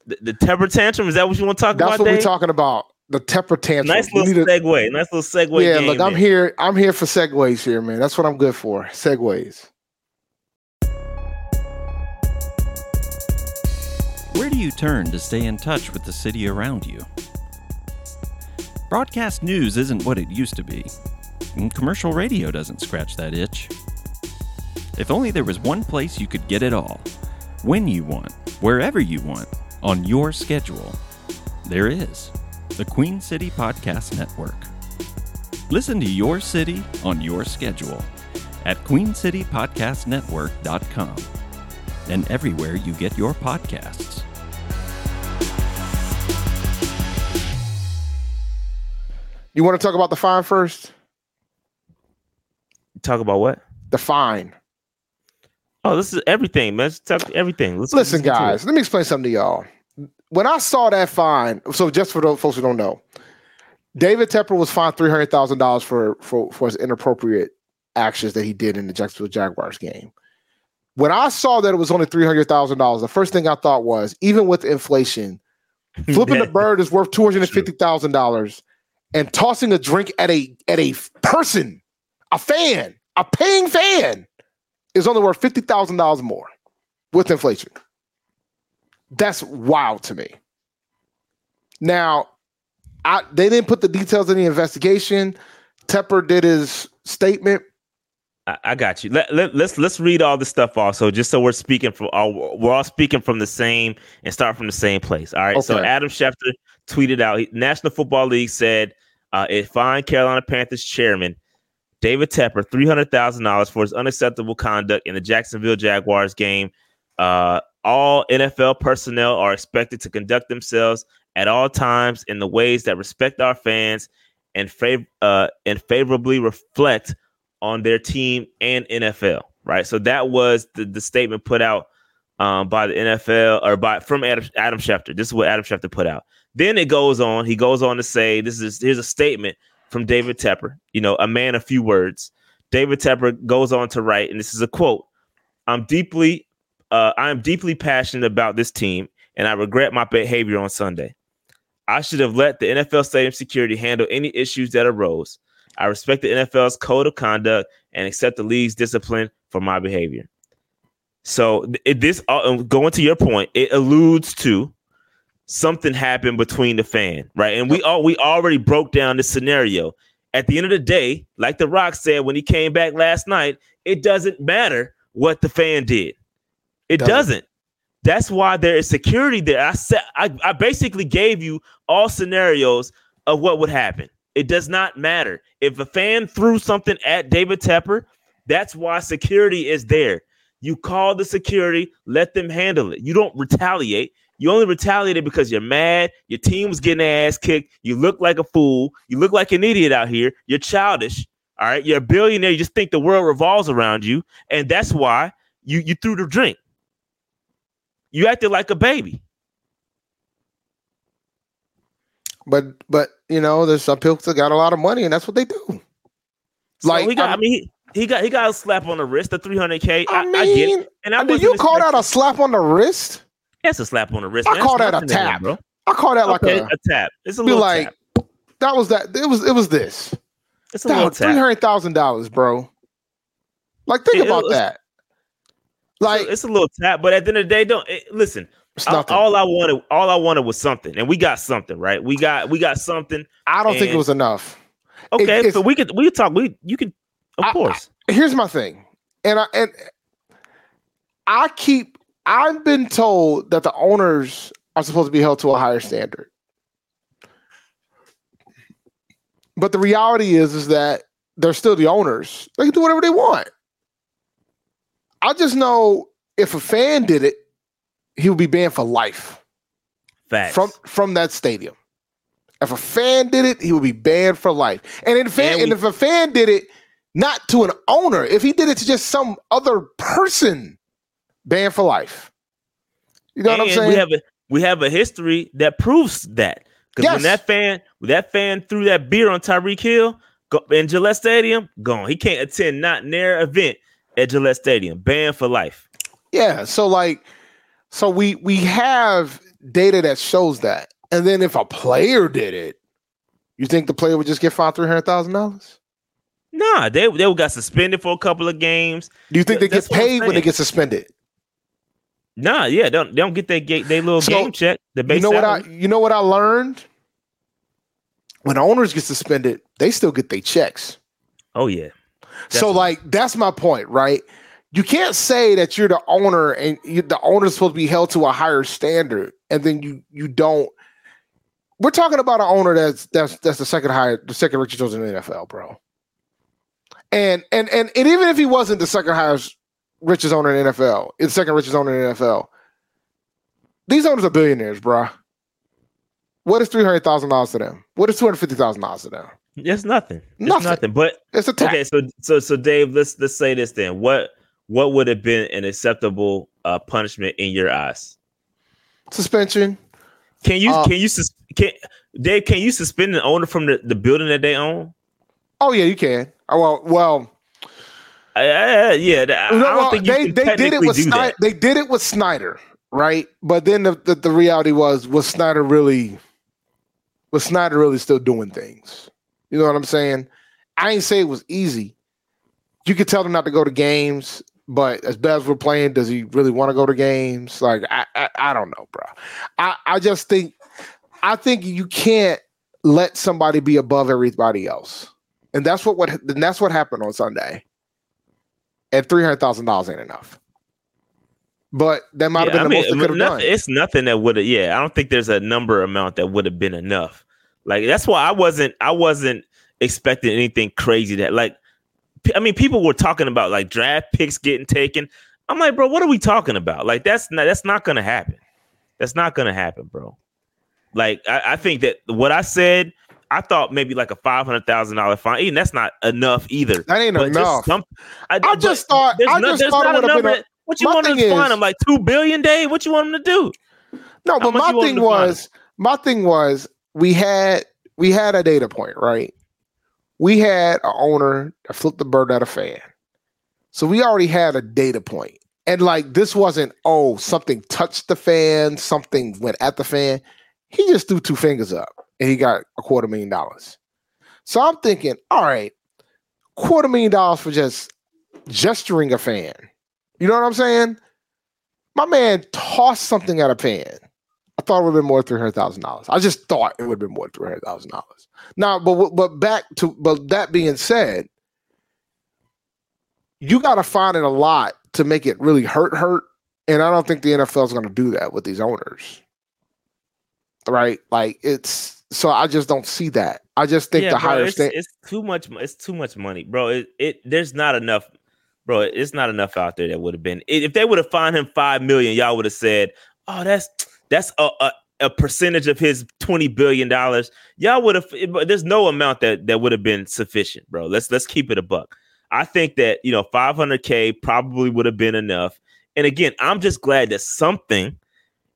The, the temper tantrum is that what you want to talk That's about? That's what we're Dave? talking about. The temper tantrum. Nice little need to- segue. Nice little segue. yeah, game look, I'm there. here. I'm here for segues here, man. That's what I'm good for. Segues. Where do you turn to stay in touch with the city around you? Broadcast news isn't what it used to be, and commercial radio doesn't scratch that itch. If only there was one place you could get it all, when you want, wherever you want, on your schedule. There is the Queen City Podcast Network. Listen to your city on your schedule at queencitypodcastnetwork.com and everywhere you get your podcasts. You want to talk about the fine first? Talk about what? The fine. Oh, this is everything, man. Let's talk everything. Let's listen, listen guys. Let me explain something to y'all. When I saw that fine, so just for those folks who don't know, David Tepper was fined three hundred thousand dollars for for for his inappropriate actions that he did in the Jacksonville Jaguars game. When I saw that it was only three hundred thousand dollars, the first thing I thought was, even with inflation, <laughs> flipping the bird is worth two hundred and fifty thousand dollars, and tossing a drink at a at a person, a fan, a paying fan, is only worth fifty thousand dollars more with inflation. That's wild to me. Now, I they didn't put the details in the investigation. Tepper did his statement. I, I got you. Let, let, let's let's read all this stuff also, just so we're speaking from all we're all speaking from the same and start from the same place. All right. So Adam Schefter tweeted out: National Football League said uh, it fined Carolina Panthers chairman David Tepper three hundred thousand dollars for his unacceptable conduct in the Jacksonville Jaguars game. Uh, all NFL personnel are expected to conduct themselves at all times in the ways that respect our fans and fav- uh, and favorably reflect on their team and NFL. Right. So that was the, the statement put out um, by the NFL or by from Adam, Adam Schefter. This is what Adam Schefter put out. Then it goes on. He goes on to say, "This is here's a statement from David Tepper. You know, a man of few words." David Tepper goes on to write, and this is a quote: "I'm deeply, uh, I am deeply passionate about this team, and I regret my behavior on Sunday. I should have let the NFL stadium security handle any issues that arose. I respect the NFL's code of conduct and accept the league's discipline for my behavior." So it, this uh, going to your point, it alludes to something happened between the fan, right? And we all we already broke down the scenario. At the end of the day, like the Rock said when he came back last night, it doesn't matter what the fan did. It Doesn't. doesn't. That's why there is security there. I said I, I basically gave you all scenarios of what would happen. It does not matter. If a fan threw something at David Tepper, that's why security is there. You call the security, let them handle it. You don't retaliate. You only retaliated because you're mad. Your team was getting their ass kicked. You look like a fool. You look like an idiot out here. You're childish. All right. You're a billionaire. You just think the world revolves around you. And that's why you, you threw the drink. You acted like a baby. But but you know, there's some people that got a lot of money, and that's what they do. So Like, he got, I mean, he, he got he got a slap on the wrist, the 300K. I, I I, mean, get it. And I wasn't you call that a slap on the wrist? That's a slap on the wrist. I man. call That's that a tap. bro. I call that like okay, a a tap. It's a little like tap. that was that it was it was this. It's a little Three hundred thousand dollars, bro. Like think It- it about was- that. Like it's a little tap, but at the end of the day, don't it, listen. all, I wanted, all I wanted was something, and we got something, right? We got we got something. I don't think it was enough. Okay, it's- so we could we could talk. We you can, of I- course. here's my thing, and I and I keep I've been told that the owners are supposed to be held to a higher standard. But the reality is is that they're still the owners. They can do whatever they want. I just know if a fan did it, he would be banned for life Facts. from from that stadium. If a fan did it, he would be banned for life. And if, fan, And and if a fan did it, not to an owner, if he did it to just some other person, banned for life. You know what I'm saying? We have a we have a history that proves that. Because when that fan when that fan threw that beer on Tyreek Hill go, in Gillette Stadium, gone. He can't attend not near event at Gillette Stadium. Banned for life. yeah. So like, so we we have data that shows that. And then if a player did it, you think the player would just get fined three hundred thousand dollars? Nah, they they got suspended for a couple of games. Do you think they That's get paid when they get suspended? Nah, yeah, they don't they don't get their gate they little So, game check. The base you know what I you know what I learned? When owners get suspended, they still get their checks. Oh yeah. So like that's my point, right? You can't say that you're the owner and you, the owner's supposed to be held to a higher standard, and then you you don't. We're talking about an owner that's that's that's the second higher, the second richest owner in the NFL, bro. And and and and even if he wasn't the second highest richest owner in the NFL, the second richest owner in the NFL. These owners are billionaires, bro. What is three hundred thousand dollars to them? What is two hundred fifty thousand dollars to them? It's nothing. It's Nothing. nothing. But It's a tax. okay, so so so Dave, let's let's say this then. What what would have been an acceptable uh, punishment in your eyes? suspension. Can you Uh, can you sus- can Dave? Can you suspend an owner from the, the building that they own? Oh yeah, you can. Oh, well, well, Uh, uh, yeah, I, don't well, think you they they did it with Snyder. that. They did it with Snyder, right? But then the, the the reality was was Snyder really was Snyder really still doing things? You know what I'm saying? I ain't say it was easy. You could tell him not to go to games, but as bad as we're playing, does he really want to go to games? Like I, I I don't know, bro. I I just think I think you can't let somebody be above everybody else, and that's what what and that's what happened on Sunday and three hundred thousand dollars ain't enough. But that might have Yeah, been the most they could have done. It's nothing that would have. Yeah, I don't think there's a number amount that would have been enough. Like that's why I wasn't. I wasn't expecting anything crazy. That like, I mean, people were talking about like draft picks getting taken. I'm like, bro, what are we talking about? Like that's not that's not gonna happen. That's not gonna happen, bro. Like I, I think that what I said, I thought maybe like a five hundred thousand dollar fine. Even that's not enough either. That ain't But enough. some- I, I just thought- I no- just thought it not a would've been a- What you want him to fine is- him like two billion, Dave? What you want him to do? No, How but my thing him to fine was my thing was we had we had a data point, right? We had an owner that flipped the bird at a fan. So we already had a data point. And like this wasn't, oh, something touched the fan, something went at the fan. He just threw two fingers up and he got a quarter million dollars. So I'm thinking, all right, quarter million dollars for just gesturing a fan. You know what I'm saying? My man tossed something at a fan. I thought it would have been more three hundred thousand dollars. I just thought it would have been more three hundred thousand dollars. Now, but but back to but that being said, you got to find it a lot to make it really hurt hurt, and I don't think the NFL is going to do that with these owners. Right? Like it's so I just don't see that. I just think the bro, higher it's, it's too much. It's too much money, bro. It, it there's not enough, bro. It's not enough out there that would have been. If they would have fined him five million, y'all would have said, "Oh, that's that's a, a a percentage of his twenty billion dollars." Y'all would have. There's no amount that that would have been sufficient, bro. Let's let's keep it a buck. I think that you know 500k probably would have been enough. And again, I'm just glad that something.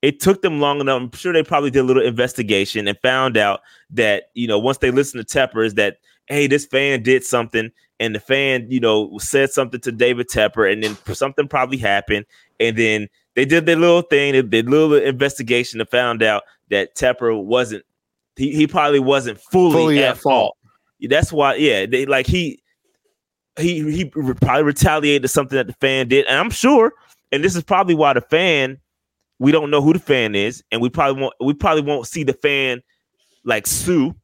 It took them long enough. I'm sure they probably did a little investigation and found out that you know once they listened to Tepper is that hey this fan did something and the fan you know said something to David Tepper and then something probably happened and then they did their little thing they did a little investigation and found out that Tepper wasn't he, he probably wasn't fully, Fully at at fault. fault. That's why yeah they like he he he probably retaliated to something that the fan did and I'm sure and this is probably why the fan we don't know who the fan is and we probably won't we probably won't see the fan like sue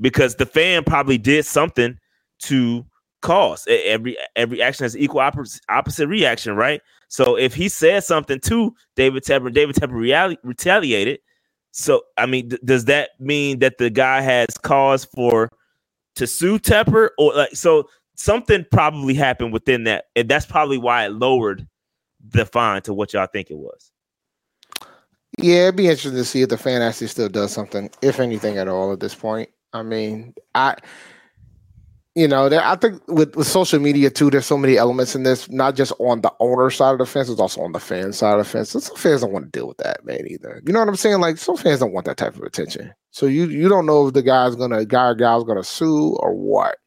because the fan probably did something to cause every every action has equal opposite, opposite reaction right so if he said something to david tepper david tepper reali- retaliated. So i mean th- does that mean that the guy has cause for to sue tepper? Or like so something probably happened within that and that's probably why it lowered the fine to what y'all think it was. Yeah, it'd be interesting to see if the fan actually still does something, if anything at all, at this point. I mean, I, you know, there, I think with, with social media too, there's so many elements in this, not just on the owner side of the fence, it's also on the fan side of the fence. And some fans don't want to deal with that, man, either. You know what I'm saying? Like some fans don't want that type of attention. So you you don't know if the guy's gonna guy or gal's gonna sue or what.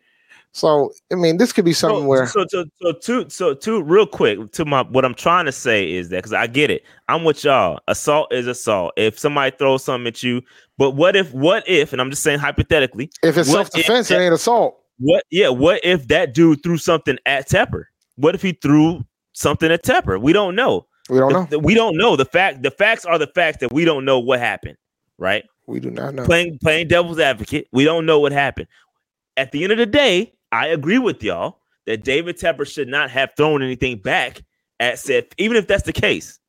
So I mean, this could be something so, where so so so two so two real quick to my what I'm trying to say is that because I get it, I'm with y'all. Assault is assault. If somebody throws something at you, but what if what if, and I'm just saying hypothetically, if it's self defense, it ain't assault. What yeah, what if that dude threw something at Tepper? What if he threw something at Tepper? We don't know. We don't The- know. the- we don't know. The fact the facts are the facts that we don't know what happened, right? We do not know. playing playing devil's advocate. We don't know what happened. At the end of the day, I agree with y'all that David Tepper should not have thrown anything back at said, even if that's the case.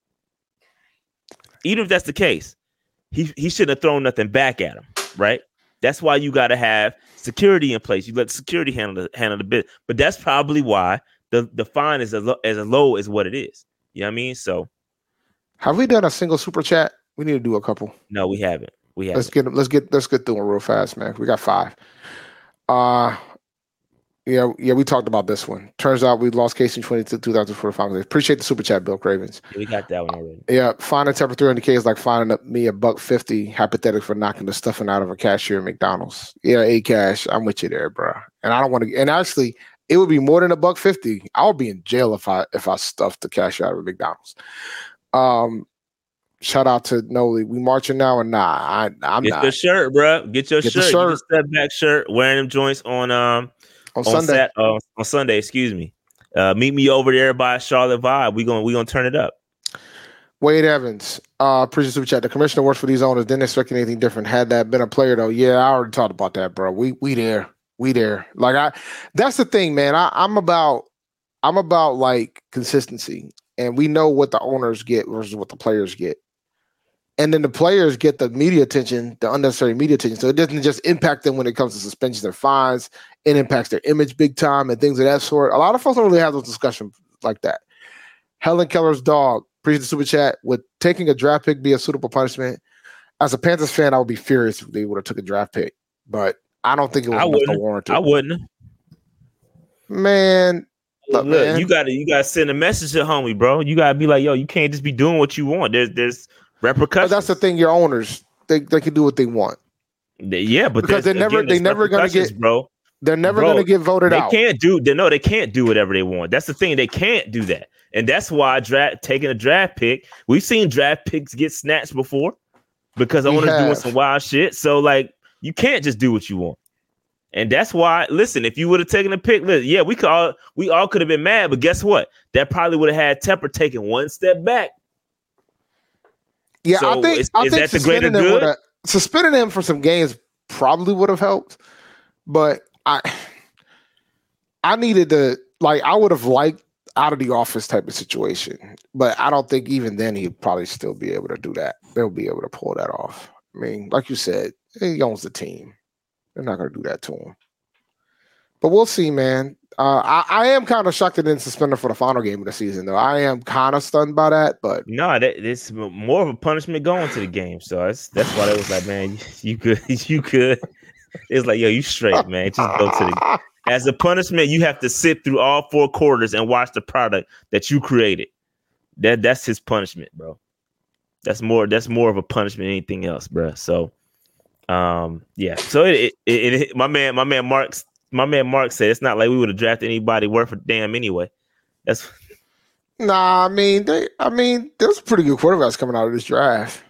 Even if that's the case, he he shouldn't have thrown nothing back at him, right? That's why you got to have security in place. You let security handle the handle the bit, but that's probably why the the fine is as low, as low as what it is. You know what I mean? So Have we done a single super chat? We need to do a couple. no, we haven't. We haven't. Let's get let's get let's get through them real fast, man. We got five. Uh yeah, yeah, we talked about this one. Turns out we lost Kasay 22 2045. Appreciate the super chat, Bill Cravens. Yeah, we got that one already. Yeah, finding Tepper 300k is like finding me a buck 50 hypothetic for knocking the stuffing out of a cashier at McDonald's. Yeah, a cash. I'm with you there, bro. And I don't want to and actually it would be more than a buck 50. I would be in jail if I if I stuffed the cashier out of McDonald's. Um shout out to Noli. We marching now and nah, I I'm Get not your shirt, bro. Get your Get the shirt. shirt. Get your step back shirt. Wearing them joints on um on on Sunday. Sat- uh, on Sunday. Excuse me. Uh, meet me over there by Charlotte Vibe. We gonna we gonna turn it up. Wade Evans, uh, appreciate super chat. The commissioner works for these owners. Didn't expect anything different. Had that been a player though, yeah, I already talked about that, bro. We we there, we there. Like I, that's the thing, man. I, I'm about, I'm about like consistency, and we know what the owners get versus what the players get, and then the players get the media attention, the unnecessary media attention. So it doesn't just impact them when it comes to suspensions and fines. It impacts their image big time and things of that sort. A lot of folks don't really have those discussions like that. Helen Keller's dog, appreciate the super chat. Would taking a draft pick be a suitable punishment? As a Panthers fan, I would be furious if they would have took a draft pick, but I don't think it was I enough to wouldn't. warrant I wouldn't. Man, Look, Look, man. you gotta you gotta send a message to homie, bro. You gotta be like, yo, you can't just be doing what you want. There's there's but that's the thing. Your owners, they, they can do what they want. Yeah, but Because they're never- again, they never gonna get- bro. They're never Bro, going to get voted They out. They can't do they no, they can't do whatever they want. That's the thing. They can't do that. And that's why draft taking a draft pick. We've seen draft picks get snatched before because owners doing have. some wild shit. So like you can't just do what you want. And that's why, listen, if you would have taken a pick, listen, yeah, we could all we all could have been mad, but guess what? That probably would have had Tepper taking one step back. Yeah, I think is- I is think that the greater suspending him suspending him for some games probably would have helped, but I I needed to like I would have liked out of the office type of situation, but I don't think even then he'd probably still be able to do that. They'll be able to pull that off. I mean, like you said, he owns the team. They're not going to do that to him. But we'll see, man. Uh, I, I am kind of shocked they didn't suspend him for the final game of the season, though. I am kind of stunned by that, but No, that it's more of a punishment going to the game. So that's that's why they was like, man, you could, <laughs> you could. <laughs> It's like, yo, you straight, man. Just go to the. <laughs> As a punishment, you have to sit through all four quarters and watch the product that you created. That that's his punishment, bro. That's more. That's more of a punishment than anything else, bro. So, um, yeah. So it, it, it, it my man, my man Mark's, my man Mark said it's not like we would have drafted anybody worth a damn anyway. That's <laughs> Nah, I mean, they. I mean, there's pretty good quarterbacks coming out of this draft.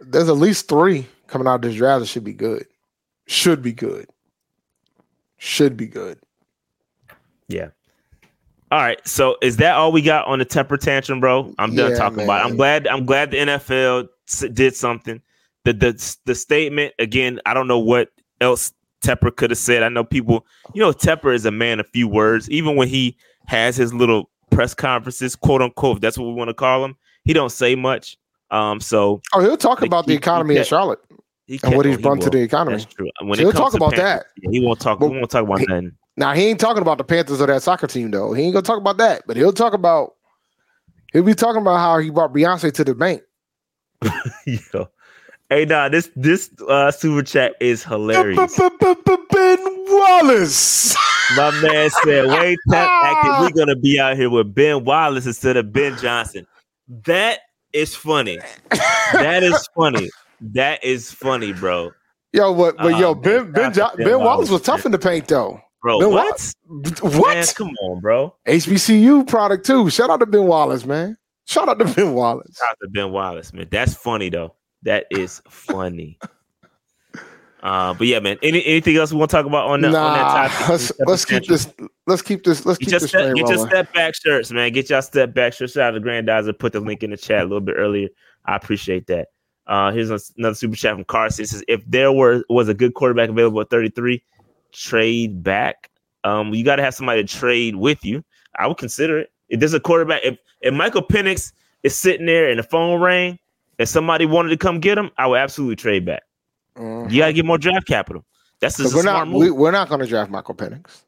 There's at least three coming out of this draft that should be good. Should be good. Should be good. Yeah. All right. So is that all we got on the temper tantrum, bro? I'm done Yeah, talking about it. I'm glad. I'm glad the NFL did something. The the the statement again. I don't know what else Tepper could have said. I know people. You know, Tepper is a man of few words. Even when he has his little press conferences, quote unquote, if that's what we want to call him. He don't say much. Um. So Oh, he'll talk about the he- he economy in Charlotte he and what he's he brought to the economy. That's true. When So he'll comes talk to about Panthers, that. he won't talk. But he won't talk about he- nothing. Now he ain't talking about the Panthers or that soccer team though. He ain't gonna talk about that, but he'll talk about. He'll be talking about how he brought Beyonce to the bank. <laughs> Yo. Hey, nah, this this uh super chat is hilarious. Ben Wallace. <laughs> My man said, "Wait, tap acting. We're gonna be out here with Ben Wallace instead of Ben Johnson." That is funny. That is funny. That is funny, bro. Yo, what? But Oh, yo, man, Ben Ben, jo- Ben ben Wallace Wallace, was tough in the paint though. Bro, Ben what? What? Man, come on, bro. HBCU product too. Shout out to Ben Wallace, man. Shout out to Ben Wallace. Shout out to Ben Wallace, man. That's funny though. That is funny. Uh, but yeah, man. Any anything else we want to talk about on, the, on that Nah, topic? let's let's keep this. Let's keep this. Let's Get keep this step, get your step back shirts, man. Get your step back shirts. Shout out to Grandizer. Put the link in the chat a little bit earlier. I appreciate that. Uh, here's another super chat from Carson. It says, if there were was a good quarterback available at 33, trade back. Um, you got to have somebody to trade with you. I would consider it. If there's a quarterback, if, if Michael Penix is sitting there and the phone rang and somebody wanted to come get him, I would absolutely trade back. Mhm. You got to get more draft capital. That's just 'Cause a we're smart not move. we, we're not going to draft Michael Penix.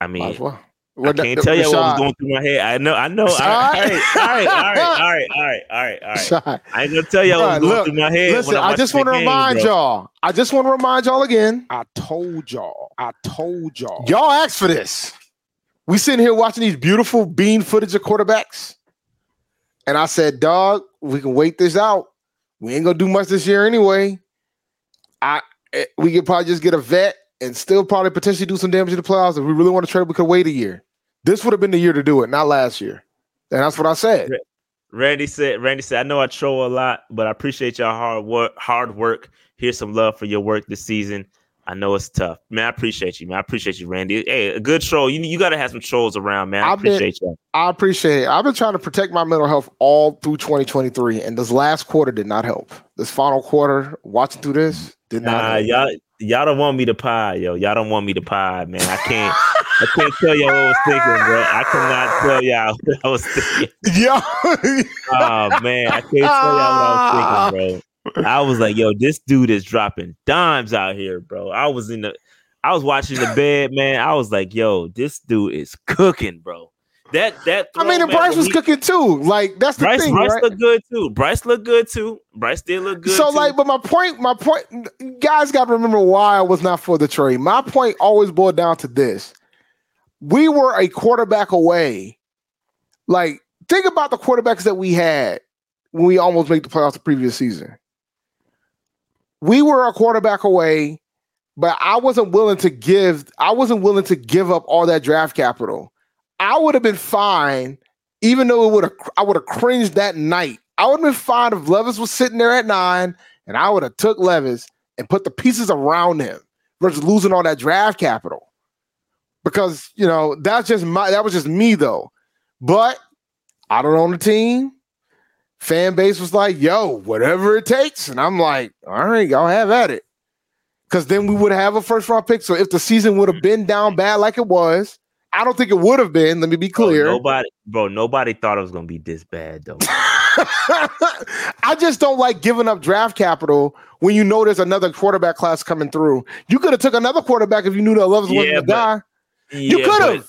I Might mean, as well. I can't tell you what was going through my head. I know, I know. All right, all right, all right, all right, all right, all right, all right, all right. I ain't gonna tell you what was going through my head. Listen, I just want to remind bro. y'all. I just want to remind y'all again. I told y'all. I told y'all. Y'all asked for this. We sitting here watching these beautiful bean footage of quarterbacks, and I said, "Dog, we can wait this out. We ain't gonna do much this year anyway. I eh, we could probably just get a vet and still probably potentially do some damage in the playoffs. If we really want to trade, we could wait a year. This would have been the year to do it, not last year. And that's what I said. Randy said, Randy said, I know I troll a lot, but I appreciate y'all hard work, hard work. Here's some love for your work this season. I know it's tough. Man, I appreciate you, man. I appreciate you, Randy. Hey, a good troll. You you gotta have some trolls around, man. I I've appreciate been, you. I appreciate it. I've been trying to protect my mental health all through 2023, and this last quarter did not help. This final quarter, watching through this, did not nah, y'all y'all don't want me to pie, yo. Y'all don't want me to pie, man. I can't I can't tell y'all what I was thinking, bro. I cannot tell y'all what I was thinking. <laughs> Yo. oh man, I can't tell y'all what I was thinking, bro. I was like, yo, this dude is dropping dimes out here, bro. I was in the I was watching the bed, man. I was like, yo, this dude is cooking, bro. That that I mean, and Bryce was he, cooking too. Like that's the Bryce, thing. Bryce right? looked good too. Bryce looked good too. Bryce did look good. So too. like, but my point, my point, guys, got to remember why I was not for the trade. My point always boiled down to this: we were a quarterback away. Like, think about the quarterbacks that we had when we almost made the playoffs the previous season. We were a quarterback away, but I wasn't willing to give. I wasn't willing to give up all that draft capital I would have been fine, even though it would have I would have cringed that night. I would have been fine if Levis was sitting there at nine and I would have took Levis and put the pieces around him versus losing all that draft capital. Because, you know, that's just my that was just me though. But I don't own the team. Fan base was like, yo, whatever it takes. And I'm like, all right, y'all have at it. Because then we would have a first round pick. So if the season would have been down bad like it was, I don't think it would have been. Let me be clear. Bro, nobody, bro, nobody thought it was going to be this bad, though. <laughs> I just don't like giving up draft capital when you know there's another quarterback class coming through. You could have took another quarterback if you knew that Levis yeah, wasn't the guy. Yeah, you could have.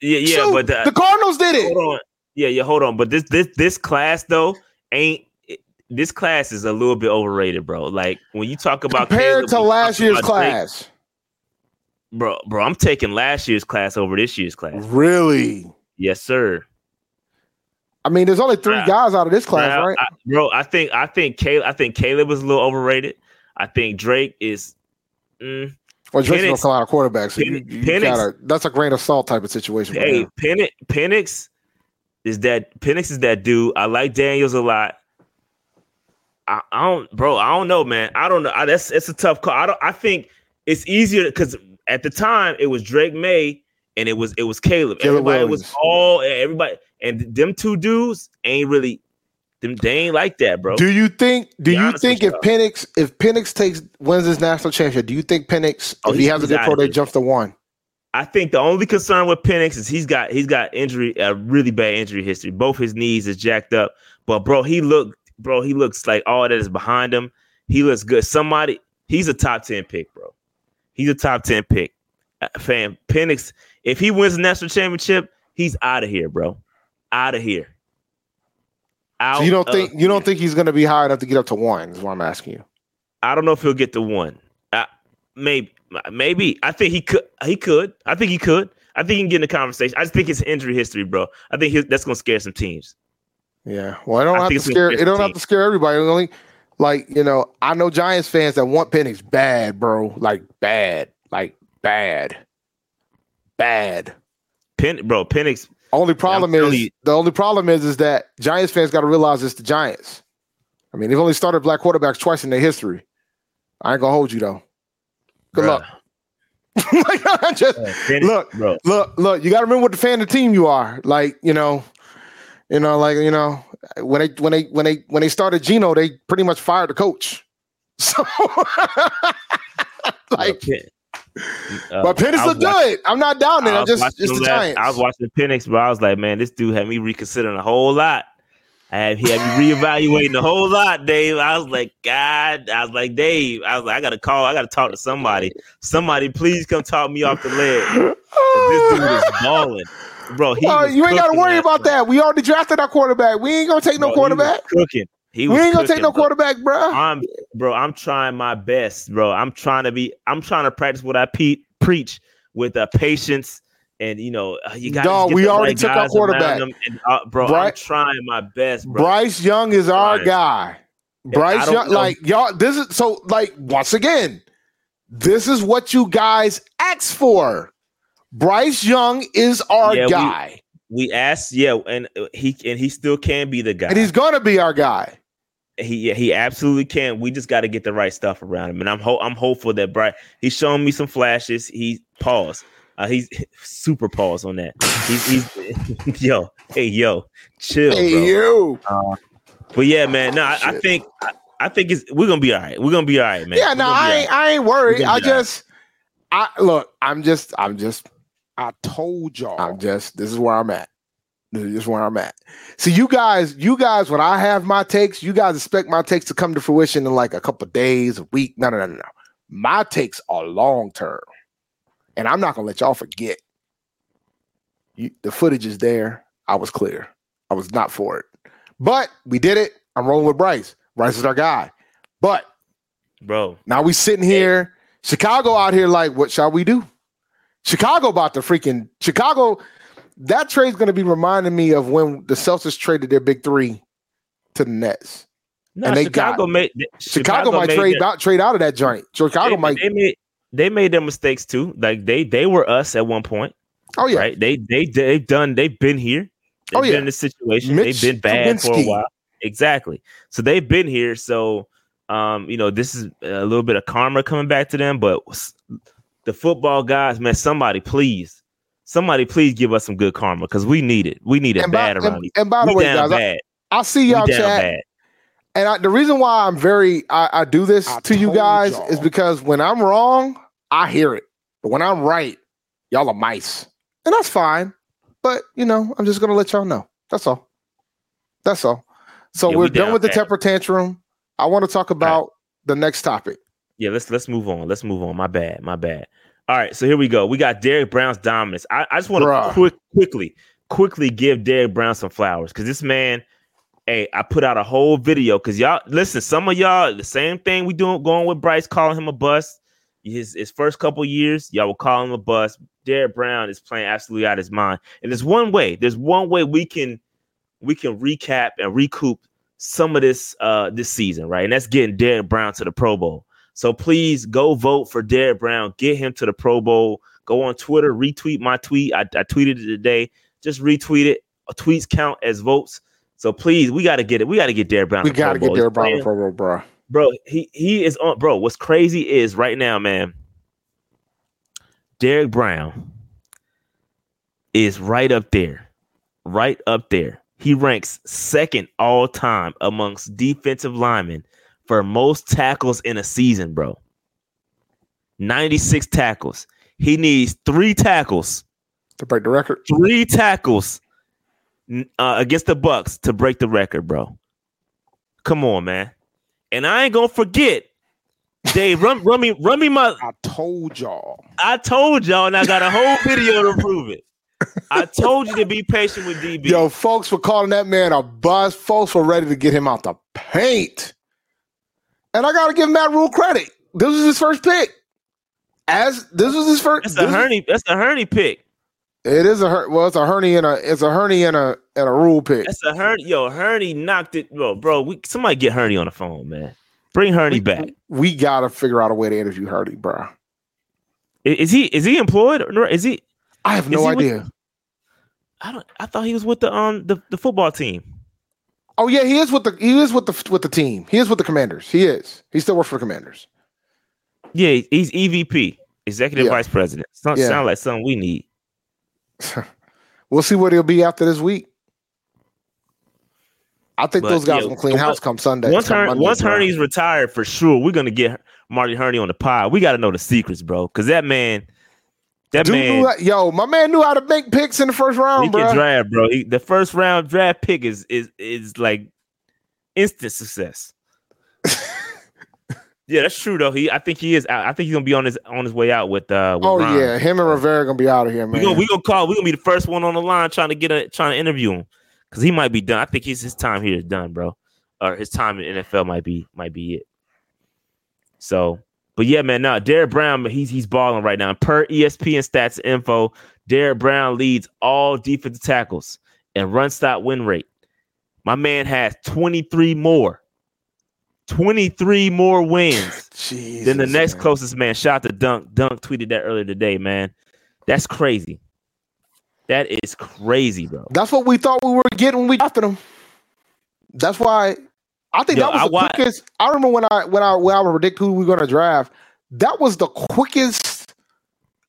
Yeah, yeah, Shoot, but the, the, Cardinals did it. Yeah, yeah, hold on. But this this this class though ain't this class is a little bit overrated, bro. Like when you talk about compared Caleb, to last year's class. Drake, bro, bro, I'm taking last year's class over this year's class. Really? Yes, sir. I mean, there's only three guys out of this class, right? I, bro, I think I think Caleb, I think Caleb was a little overrated. I think Drake is. Mm, well, Drake's gonna come out of quarterback, so Penix, you, you Penix, gotta, that's a grain of salt type of situation. Hey, Penix, Penix is that Penix is that dude. I like Daniels a lot. I, I don't, bro. I don't know, man. I don't know. I, that's it's a tough call. I don't. I think it's easier because at the time it was Drake Maye and it was it was Caleb. Caleb everybody Williams. was all everybody and them two dudes ain't really them they ain't like that, bro. Do you think do you think if Penix if Penix takes wins his national championship, do you think Penix oh, if he has a good pro day jumps to one? I think the only concern with Penix is he's got he's got injury a really bad injury history. Both his knees is jacked up. But bro, he look bro, he looks like all that is behind him. He looks good. Somebody he's a top 10 pick, bro. He's a top 10 pick. Uh, fam, Penix, if he wins the national championship, he's out of here, bro. Out of here. Out so you don't think you don't think he's going to be high enough to get up to one? Is what I'm asking you. I don't know if he'll get to one. Maybe, maybe. I think he could. He could. I think he could. I think he can get in the conversation. I just think it's injury history, bro. I think he, that's going to scare some teams. Yeah. Well, I don't I have to scare. It don't have to scare everybody. Only like, you know, I know Giants fans that want Penix bad, bro. Like bad. Like bad. Bad. Pen bro, Penix. Only problem is the only problem is is that Giants fans got to realize it's the Giants. I mean, they've only started black quarterbacks twice in their history. I ain't gonna hold you though. Good Bruh. luck. <laughs> like, just, Penix, look, bro. look, look. You got to remember what the fan of the team you are. Like, you know, you know, like you know, when they when they when they when they started Geno, they pretty much fired the coach. <laughs> So <laughs> like uh, but Penix look good. I'm not down there. I'm just it's the Giants. I was watching Penix, but I was like, man, this dude had me reconsidering a whole lot. I have he had me reevaluating the whole lot, Dave. I was like, God, I was like, Dave, I was like, I gotta call, I gotta talk to somebody. Somebody, please come talk me off the ledge. This dude is balling, bro. He Uh, you ain't got to worry last about night. that. We already drafted our quarterback. We ain't gonna take no Bro, he was quarterback. cooking. He We ain't gonna take no bro. quarterback, bro. I'm bro, I'm trying my best, bro. I'm trying to be I'm trying to practice what I pe- preach with uh, patience and you know, uh, you got Dog, we already took our quarterback. and, uh, bro, I'm trying my best, bro. Bryce Young is our Bryce. guy. Bryce Young, know. like y'all, this is so like once again, this is what you guys asked for. Bryce Young is our Yeah, guy, We asked, yeah, and uh, he and he still can be the guy. and he's gonna be our guy. he yeah, he absolutely can. We just got to get the right stuff around him, and I'm ho- I'm hopeful that Bryce. He's showing me some flashes. He pause. Uh, he's <laughs> super pause on that. He's, he's <laughs> yo, hey yo, chill, Hey bro. you, But yeah, man, no, I, I think I, I think it's we're gonna be all right. We're gonna be all right, man. yeah. No, I ain't, right. I ain't worried. I all right. just, I look. I'm just, I'm just, I told y'all. I'm just. This is where I'm at. This is where I'm at. See, you guys, you guys, when I have my takes, you guys expect my takes to come to fruition in like a couple days, a week. No, no, no, no, no. My takes are long term, and I'm not gonna let y'all forget. You, the footage is there. I was clear. I was not for it, but we did it. I'm rolling with Bryce. Bryce is our guy. But bro. now we sitting here, Chicago out here like, what shall we do? Chicago about to freaking Chicago. That trade's going to be reminding me of when the Celtics traded their big three to the Nets. No, And they Chicago got- made Chicago, might made trade out trade out of that joint. Chicago they, might. they made they made their mistakes too. Like they they were us at one point, oh yeah, right? They they they've done they've been here. They've Oh, been yeah. in this situation. Mitch they've been bad for a while. Exactly. So they've been here. So um, you know, this is a little bit of karma coming back to them. But the football guys, man, somebody please, somebody please give us some good karma because we need it. We need it And by, bad around and, here. and by the we way, guys, I, bad. I see y'all chat, bad. and I, the reason why I'm very I, I do this I to you guys y'all. is because when I'm wrong, I hear it, but when I'm right, y'all are mice, and that's fine. But you know, I'm just gonna let y'all know. That's all. That's all. So Yeah, we're we done with the temper tantrum. I want to talk about the next topic. Yeah, let's let's move on. Let's move on. My bad. My bad. All right, so here we go. We got Derrick Brown's dominance. I, I just want to quick quickly quickly give Derrick Brown some flowers because this man, hey, I put out a whole video because y'all listen. Some of y'all the same thing we doing going with Bryce, calling him a bust. His his first couple years, y'all will call him a bust. Derrick Brown is playing absolutely out of his mind, and there's one way. There's one way we can we can recap and recoup some of this uh this season, right? And that's getting Derrick Brown to the Pro Bowl. So please go vote for Derrick Brown. Get him to the Pro Bowl. Go on Twitter, retweet my tweet. I, I tweeted it today. Just retweet it. Tweets count as votes. So please, we got to get it. We got to get Derrick Brown. We to Pro got to get. Derrick Brown for Pro Bowl, bro. Bro. He he is on. Bro, what's crazy is right now, man. Derrick Brown is right up there, right up there. He ranks second all time amongst defensive linemen for most tackles in a season, bro. 96 tackles. He needs three tackles, To break the record. three tackles uh, against the Bucks to break the record, bro. Come on, man. And I ain't gonna forget, Dave. Run, run me, run me my. I told y'all. I told y'all, and I got a whole video to prove it. I told you to be patient with DB. Yo, folks were calling that man a bust. Folks were ready to get him out the paint. And I got to give Matt Rhule credit. This was his first pick. As this was his first. that's a Hurney. That's a Hurney pick. It is a her- well, it's a Hurney and a it's a Hurney and a and a Rhule pick. That's a Hurney. Yo, Hurney knocked it, bro. Bro, we somebody get Hurney on the phone, man. Bring Hurney back. We gotta figure out a way to interview Hurney, bro. Is he is he employed or is he? I have no he with- idea. I don't. I thought he was with the um the, the football team. Oh yeah, he is with the he is with the with the team. He is with the Commanders. He is. He still works for the Commanders. Yeah, he's EVP, executive Yeah. vice president. Sound, Yeah. sound like something we need. <laughs> We'll see what he'll be after this week. I think But, those guys yeah, will clean house come Sunday. Once, come Monday, once. Hurney's retired for sure, we're gonna get Marty Hurney on the pod. We got to know the secrets, bro, because that man, That Dude man, how- yo, my man knew how to make picks in the first round, he round, can draft, bro. He, the first round draft pick is is is like instant success. Yeah, that's true though. He, I think he is. out. I think he's gonna be on his on his way out with. uh with Oh yeah, him and Rivera gonna be out of here, We man. gonna we gonna call. We gonna be the first one on the line trying to get a trying to interview him because he might be done. I think he's his time here is done, bro. Or his time in NFL might be might be it. So, but yeah, man. Now Derrick Brown, he's he's balling right now. Per ESPN stats info, Derrick Brown leads all defensive tackles and run stop win rate. My man has twenty three more. 23 more wins Jesus, <laughs> than the next man. closest man. Shout out to Dunk. Dunk tweeted that earlier today, man. That's crazy. That is crazy, bro. That's what we thought we were getting when we drafted him. That's why I think Yo, that was I the wa- quickest. I remember when I when I when I would predict who we were gonna draft. That was the quickest.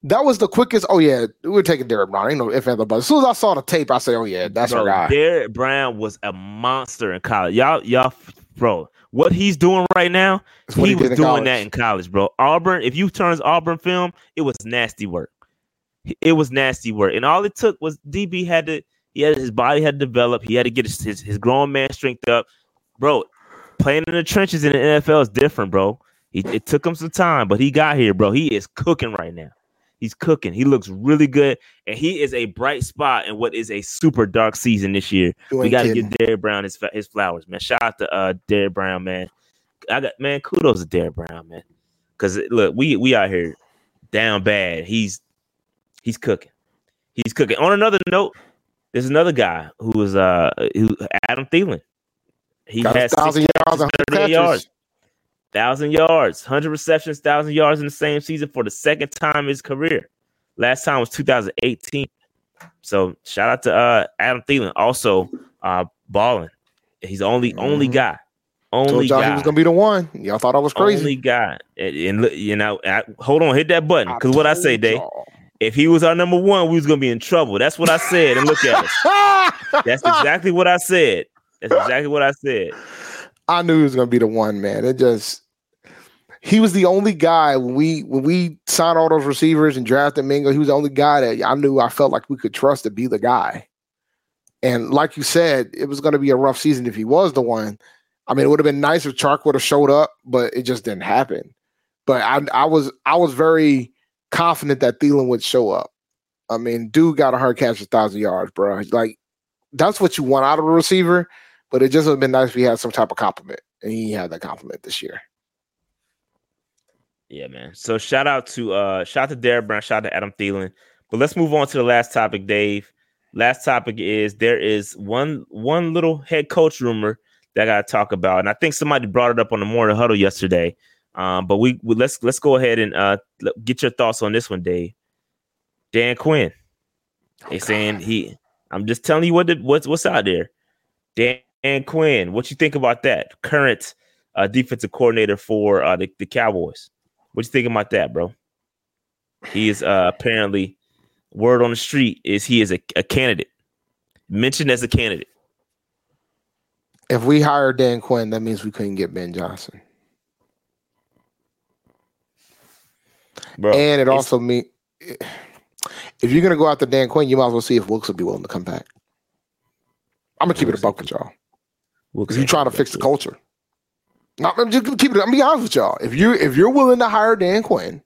That was the quickest. Oh yeah, we're taking Derrick Brown. Ain't no if and but as soon as I saw the tape, I said, oh yeah, that's our guy. Derrick Brown was a monster in college. Y'all, y'all, bro. What he's doing right now, what he, was doing college. that in college, bro. Auburn, if you turn his Auburn film, it was nasty work. It was nasty work, and all it took was DB had to. He had his body had to develop. He had to get his his, his grown man strength up, bro. Playing in the trenches in the NFL is different, bro. He, it took him some time, but he got here, bro. He is cooking right now. He's cooking. He looks really good, and he is a bright spot in what is a super dark season this year. We got to give Derrick Brown his his flowers, man. Shout out to uh Derrick Brown, man. I got man, kudos to Derrick Brown, man. Cause look, we we out here down bad. He's he's cooking. He's cooking. On another note, there's another guy who was uh who Adam Thielen. He Got has thousand yards, and 138 catches. yards. Thousand yards, hundred receptions, thousand yards in the same season for the second time in his career. Last time was 2018. So shout out to uh Adam Thielen, also uh balling. He's the only only Mhm. guy, Told only he guy, was gonna be the one. Y'all thought I was crazy. only guy. And, and look, you know, I, hold on, hit that button because what I say, told Dave. If he was our number one, we was gonna be in trouble. That's what I said. And look at us. <laughs> That's exactly what I said. That's exactly what I said. I knew he was gonna be the one, man. It just he was the only guy when we when we signed all those receivers and drafted Mingo. He was the only guy that I knew I felt like we could trust to be the guy. And like you said, it was to be a rough season if he was the one. I mean, it would have been nice if Chark would have showed up, but it just didn't happen. But I, I was I was very confident that Thielen would show up. I mean, dude got a hard catch a thousand yards, bro. Like that's what you want out of a receiver. But it just would have been nice if he had some type of compliment, and he had that compliment this year. Yeah, man. So shout out to uh shout out to Derrick Brown, shout out to Adam Thielen. But let's move on to the last topic, Dave. Last topic is there is one one little head coach rumor that I gotta talk about, and I think somebody brought it up on the morning huddle yesterday. Um, but we, we let's let's go ahead and uh get your thoughts on this one, Dave. Dan Quinn. They saying he. I'm just telling you what the, what's what's out there. Dan Quinn, what you think about that? Current uh, defensive coordinator for uh, the, the Cowboys. What you think about that, bro? He is uh, apparently word on the street is he is a, a candidate, mentioned as a candidate. If we hire Dan Quinn, that means we couldn't get Ben Johnson, Bro, and it also mean if you're gonna go after Dan Quinn, you might as well see if Wilks will be willing to come back. I'm gonna keep it a buck with y'all we'll because you're trying to fix the culture. I'm just keep it. I'm be honest with y'all. If you if you're willing to hire Dan Quinn,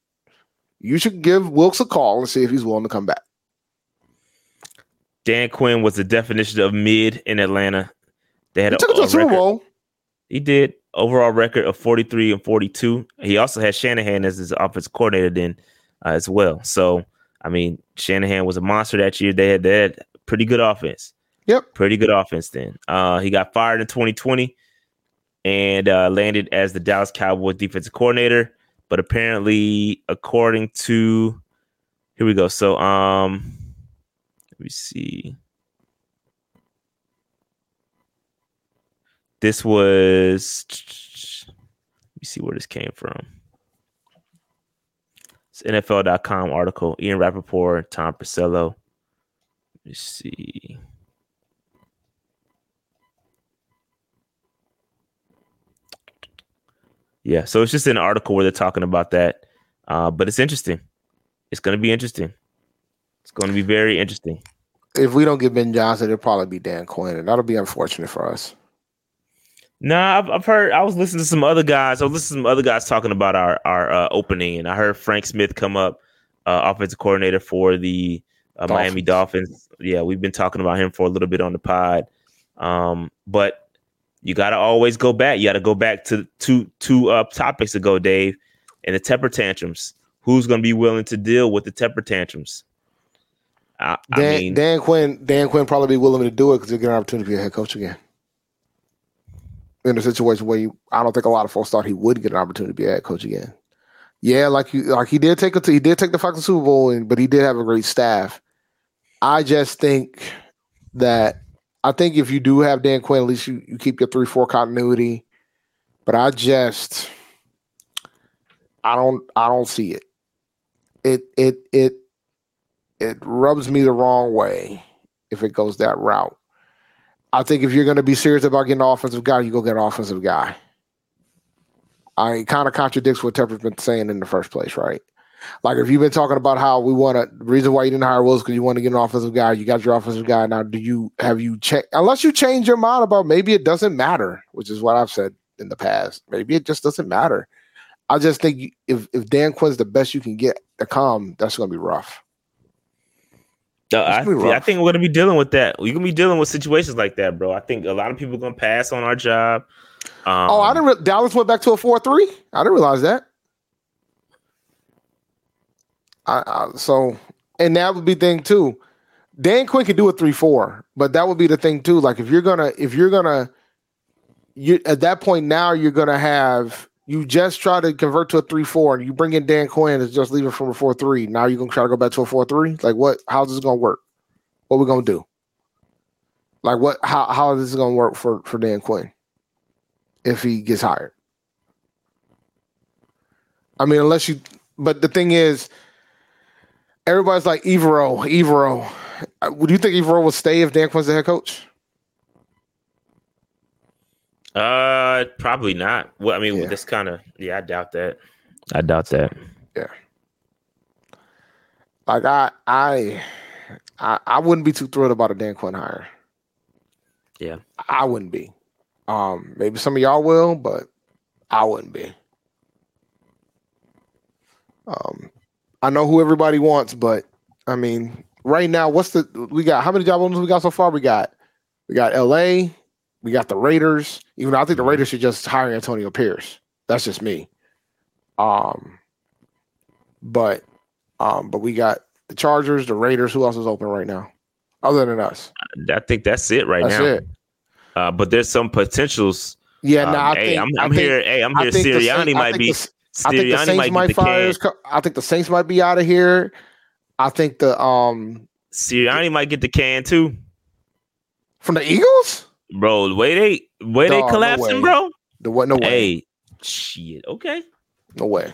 you should give Wilks a call and see if he's willing to come back. Dan Quinn was the definition of mid in Atlanta. They had He a, took it to a Super. Bowl. He did overall record of 43 and 42. He also had Shanahan as his offensive coordinator then uh, as well. So I mean, Shanahan was a monster that year. They had they had pretty good offense. Yep. pretty good offense then. Uh, he got fired in 2020 and uh, landed as the Dallas Cowboys defensive coordinator. But apparently, according to here we go. So um, let me see. This was let me see where this came from. It's NFL.com article. Ian Rapoport, Tom Pelissero. Let me see. Yeah, so it's just an article where they're talking about that. Uh, but it's interesting. It's going to be interesting. It's going to be very interesting. If we don't get Ben Johnson, it'll probably be Dan Quinn, and that'll be unfortunate for us. No, I've, I've heard. I was listening to some other guys. I was listening to some other guys talking about our our uh, opening, and I heard Frank Smith come up, uh, offensive coordinator for the uh, Miami Dolphins. Yeah, we've been talking about him for a little bit on the pod. Um, but you got to always go back. You got to go back to two two uh, topics ago, Dave, and the temper tantrums. Who's going to be willing to deal with the temper tantrums? I, I Dan, mean, Dan Quinn, Dan Quinn probably be willing to do it because he'll get an opportunity to be a head coach again. In a situation where you, I don't think a lot of folks thought he would get an opportunity to be a head coach again. Yeah, like he like he did take to he did take the fucking Super Bowl, and, but he did have a great staff. I just think that I think if you do have Dan Quinn, at least you, you keep your three four continuity. But I just I don't I don't see it. It it it it rubs me the wrong way if it goes that route. I think if you're going to be serious about getting an offensive guy, you go get an offensive guy. I kind of contradicts what Tepper's been saying in the first place, right? Like if you've been talking about how we want to, reason why you didn't hire Wilks because you want to get an offensive guy, you got your offensive guy. Now, do you have you checked? Unless you change your mind about maybe it doesn't matter, which is what I've said in the past. Maybe it just doesn't matter. I just think if if Dan Quinn's the best you can get to come, that's going to be rough. I, gonna I think we're gonna be dealing with that. We're gonna be dealing with situations like that, bro. I think a lot of people are gonna pass on our job. Um, oh, I didn't. Re- Dallas went back to a four three. I didn't realize that. I, I, so, and that would be thing too. Dan Quinn could do a three four, but that would be the thing too. Like if you're gonna, if you're gonna, you at that point now you're gonna have you just try to convert to a three four, and you bring in Dan Quinn is just leaving from a four three. Now you're gonna try to go back to a four three. Like what? How's this gonna work? What we gonna do? Like what? How how is this gonna work for for Dan Quinn if he gets hired? I mean, unless you. But the thing is, everybody's like Evero, Evero. Uh, Would you think Evero will stay if Dan Quinn's the head coach? Uh, probably not. Well, I mean, Yeah. that's kind of yeah. I doubt that. I doubt that. Yeah. Like I, I, I, I wouldn't be too thrilled about a Dan Quinn hire. Yeah. I wouldn't be. Um, maybe some of y'all will, but I wouldn't be. Um, I know who everybody wants, but I mean, right now, what's the we got? How many job openings we got so far? We got, we got L.A. We got the Raiders. Even though I think the Raiders should just hire Antonio Pierce. That's just me. Um, but, um, but we got the Chargers, the Raiders. Who else is open right now, other than us? I think that's it right That's now. it. Uh, but there's some potentials. Yeah, Um, no, I hey, think I'm, I I'm think- here. Hey, I'm here. think Sirianni might be. the I think the Saints might fire. I think the Saints might be out of here. I think the um Sirianni might get the can too, from the Eagles. bro. The way they way they no collapsing, way. bro. The what? No way. Hey, shit. Okay. No way.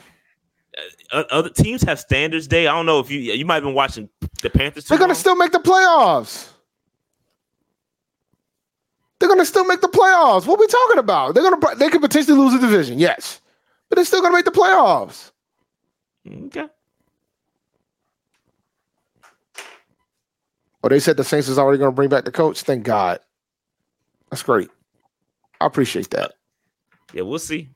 O- Other teams have standards. Day. I don't know if you you might have been watching the Panthers. They're gonna long. still make the playoffs. They're gonna still make the playoffs. What are we talking about? They're gonna they could potentially lose the division, yes, but they're still gonna make the playoffs. Okay. Oh, they said the Saints is already gonna bring back the coach. Thank God. That's great. I appreciate that. Yeah, we'll see.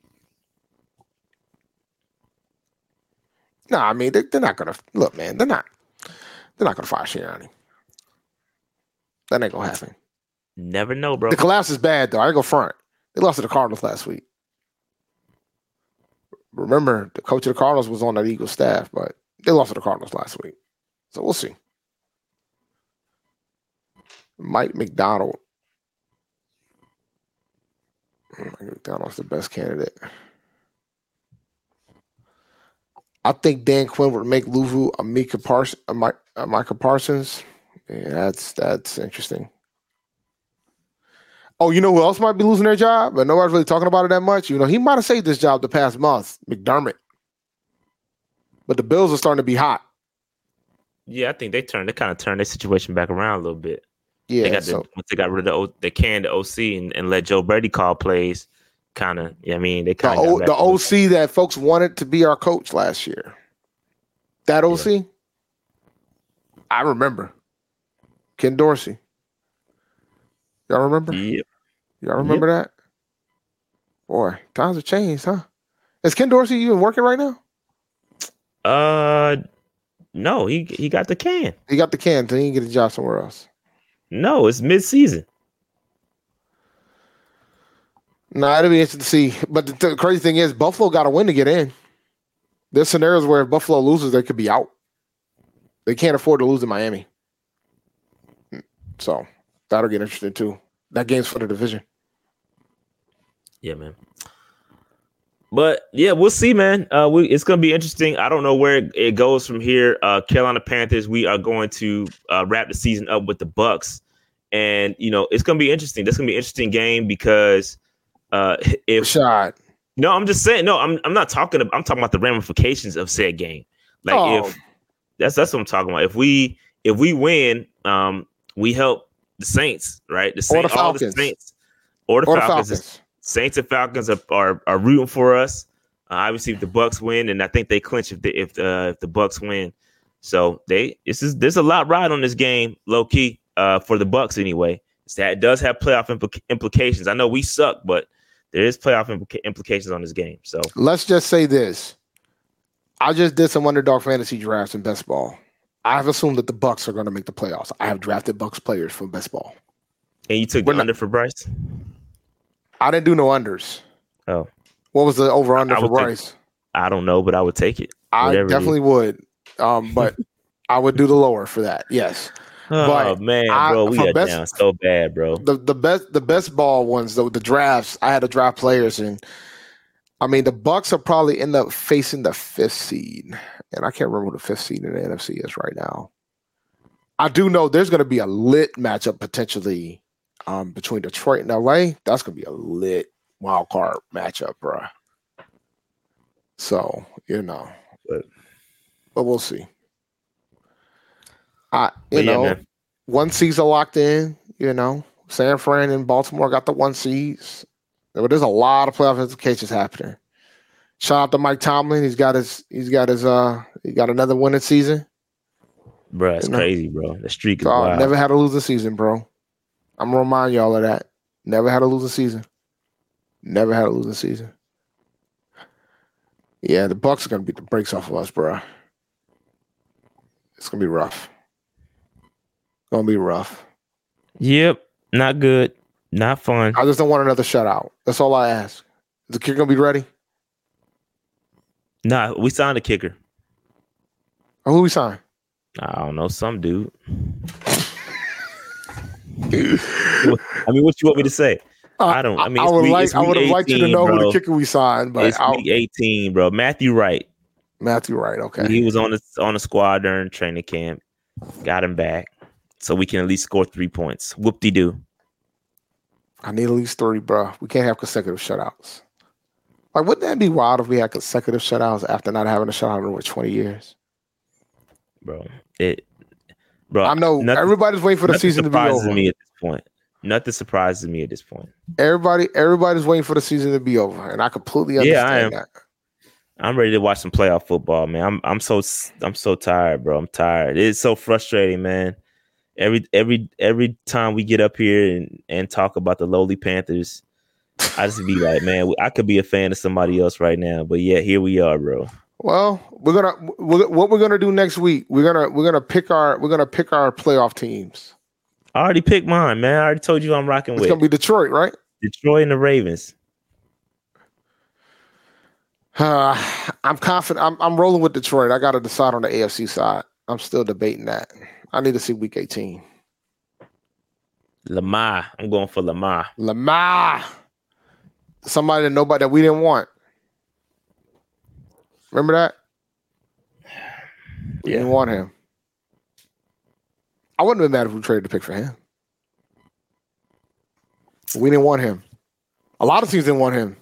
No, I mean they, they're not gonna look, man. They're not. They're not gonna fire Sirianni. That ain't gonna happen. Never know, bro. The collapse is bad though. I ain't go front. They lost to the Cardinals last week. Remember, the coach of the Cardinals was on that Eagles staff, but they lost to the Cardinals last week. So we'll see. Mike Macdonald. Mike Macdonald's the best candidate. I think Dan Quinn would make Luvu a Micah Parsons, a, Mi- a Micah Parsons. Yeah, that's that's interesting. Oh, you know who else might be losing their job, but nobody's really talking about it that much. You know, he might have saved this job the past month, McDermott. But the Bills are starting to be hot. Yeah, I think they turned. They kind of turned their situation back around a little bit. Yeah, they got so the, once they got rid of the O- they canned the OC and, and let Joe Brady call plays. Kind of, yeah, I mean, they the, kind of the OC that folks wanted to be our coach last year. That OC, I remember. Ken Dorsey. Y'all remember? Yep. Y'all remember that? Boy, times have changed, huh? Is Ken Dorsey even working right now? Uh, no, he he got the can. He got the can, so he can get a job somewhere else. No, it's mid season. No, it'll be interesting to see. But the, the crazy thing is, Buffalo got to win to get in. There's scenarios where if Buffalo loses, they could be out. They can't afford to lose in Miami. So that'll get interesting too. That game's for the division. Yeah, man. But yeah, we'll see, man. Uh, we, it's gonna be interesting. I don't know where it goes from here. Uh, Carolina Panthers. We are going to uh, wrap the season up with the Bucks, and you know it's gonna be interesting. That's gonna be an interesting game because uh, <laughs> if shot. no, I'm just saying. No, I'm I'm not talking. About, I'm talking about the ramifications of said game. Like Oh. if that's that's what I'm talking about. If we if we win, um, we help the Saints, right? The Or Saints, the all the Falcons. Saints, or the Or the Falcons. Falcons. Saints and Falcons are are, are rooting for us. Uh, obviously, if the Bucks win, and I think they clinch if the if uh, if the Bucks win. So they this is there's a lot ride on this game, low key, uh, for the Bucks anyway. It's that it does have playoff implica- implications. I know we suck, but there is playoff implica- implications on this game. So Let's just say this. I just did some underdog fantasy drafts in best ball. I've assumed that the Bucks are going to make the playoffs. I have drafted Bucks players from best ball. and you took We're the not- under for Bryce. I didn't do no unders. Oh, What was the over under for would take- Bryce? I don't know, but I would take it. I whatever it is. definitely would. Um, but <laughs> I would do the lower for that. Yes. Oh But man, I- bro, we are best- down so bad, bro. The the best the best ball ones, though the drafts, I had to draft players and I mean the Bucks are probably end up facing the fifth seed. And I can't remember who the fifth seed in the NFC is right now. I do know there's gonna be a lit matchup potentially um, between Detroit and LA. That's gonna be a lit wild card matchup, bro. So, you know. But- but we'll see. I you yeah, know man. one seeds are locked in. You know, San Fran and Baltimore got the one seeds. But there's a lot of playoff implications happening. Shout out to Mike Tomlin. He's got his. He's got his. Uh, he got another winning season. Bro, it's you know. crazy, bro. The streak is wild. never had a losing season, bro. I'm gonna remind y'all of that. Never had a losing season. Never had a losing season. Yeah, the Bucks are gonna beat the brakes off of us, bro. It's gonna be rough. Gonna be rough. Yep, not good, not fun. I just don't want another shutout. That's all I ask. Is the kicker gonna be ready? Nah, we signed a kicker. Or who we signed? I don't know, some dude. <laughs> I mean, what you want me to say? Uh, I don't- I mean, I would week- like. I would have liked you to 18, know who the kicker we signed, but it's I'll, week 18, bro. Matthew Wright. Matthew Wright. Okay. He was on the on the squad during training camp. Got him back, so we can at least score three points. Whoop de doo. I need at least three, bro. We can't have consecutive shutouts. Like, wouldn't that be wild if we had consecutive shutouts after not having a shutout in over 20 years? bro. It, bro. I know nothing- everybody's waiting for the season to be over. me at this point. Nothing surprises me at this point. Everybody, everybody's waiting for the season to be over, and I completely Yeah, understand I am. that. I'm ready to watch some playoff football, man. I'm I'm so I'm so tired, bro. I'm tired. It's so frustrating, man. Every every every time we get up here and, and talk about the lowly Panthers, I just be like, man, I could be a fan of somebody else right now, but yeah, here we are, bro. Well, we're gonna we're, what we're gonna do next week. We're gonna we're gonna pick our we're gonna pick our playoff teams. I already picked mine, man. I already told you I'm rocking It's with It's gonna be Detroit, right? Detroit and the Ravens. Uh, I'm confident. I'm I'm rolling with Detroit. I got to decide on the AFC side. I'm still debating that. I need to see Week 18. Lamar. I'm going for Lamar. Lamar, somebody that nobody that we didn't want. Remember that? We didn't want him. I wouldn't have been mad if we traded the pick for him. We didn't want him. A lot of teams didn't want him.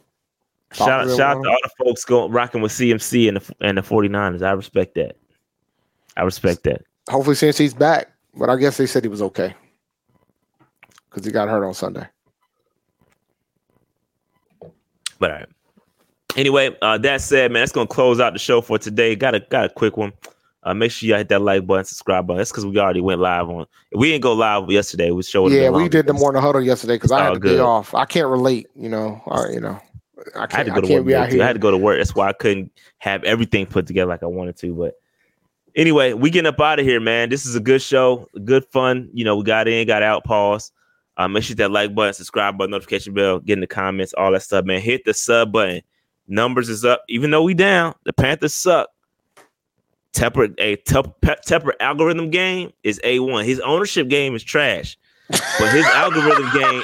Shout out, shout out to all the folks going rocking with CMC and the and the 49ers. I respect that. I respect that. Him. since he's back, but I guess they said he was okay because he got hurt on Sunday. But all right. Anyway, uh, that said, man, that's gonna close out the show for today. Got a got a quick one. Uh, make sure you hit that like button, subscribe button. That's because we already went live on. We didn't go live yesterday. We showed. Yeah, we did the morning huddle yesterday because I had to good. off. I can't relate. You know. Uh, you know. I I can't. had to I, go to work. be out today, too. I had to go to work. That's why I couldn't have everything put together like I wanted to. But anyway, we getting up out of here, man. This is a good show, good fun. You know, we got in, got out, pause. Uh, make sure that like button, subscribe button, notification bell, get in the comments, all that stuff, man. Hit the sub button. Numbers is up, even though we down. The Panthers suck. Tepper, a Tep- Pe- Tepper algorithm game is a one. His ownership game is trash, but his algorithm game,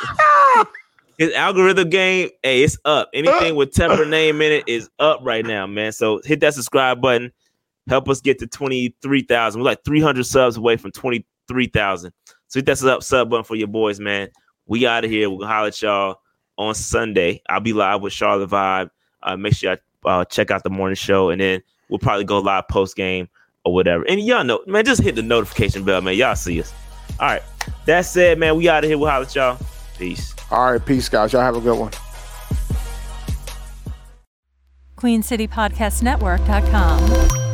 his algorithm game, hey, it's up. Anything with Tepper name in it is up right now, man. So hit that subscribe button. Help us get to twenty three thousand. We're like three hundred subs away from twenty three thousand. So hit that sub sub button for your boys, man. We out of here. We'll holler at y'all on Sunday. I'll be live with Charlotte Vibe. Uh, make sure y'all uh, check out the morning show, and then we'll probably go live post game or whatever. And y'all know, man, just hit the notification bell, man. Y'all see us. All right. That said, man, we out of here. We'll holler at y'all. Peace. All right, peace, guys. Y'all have a good one. QueenCityPodcastNetwork.com.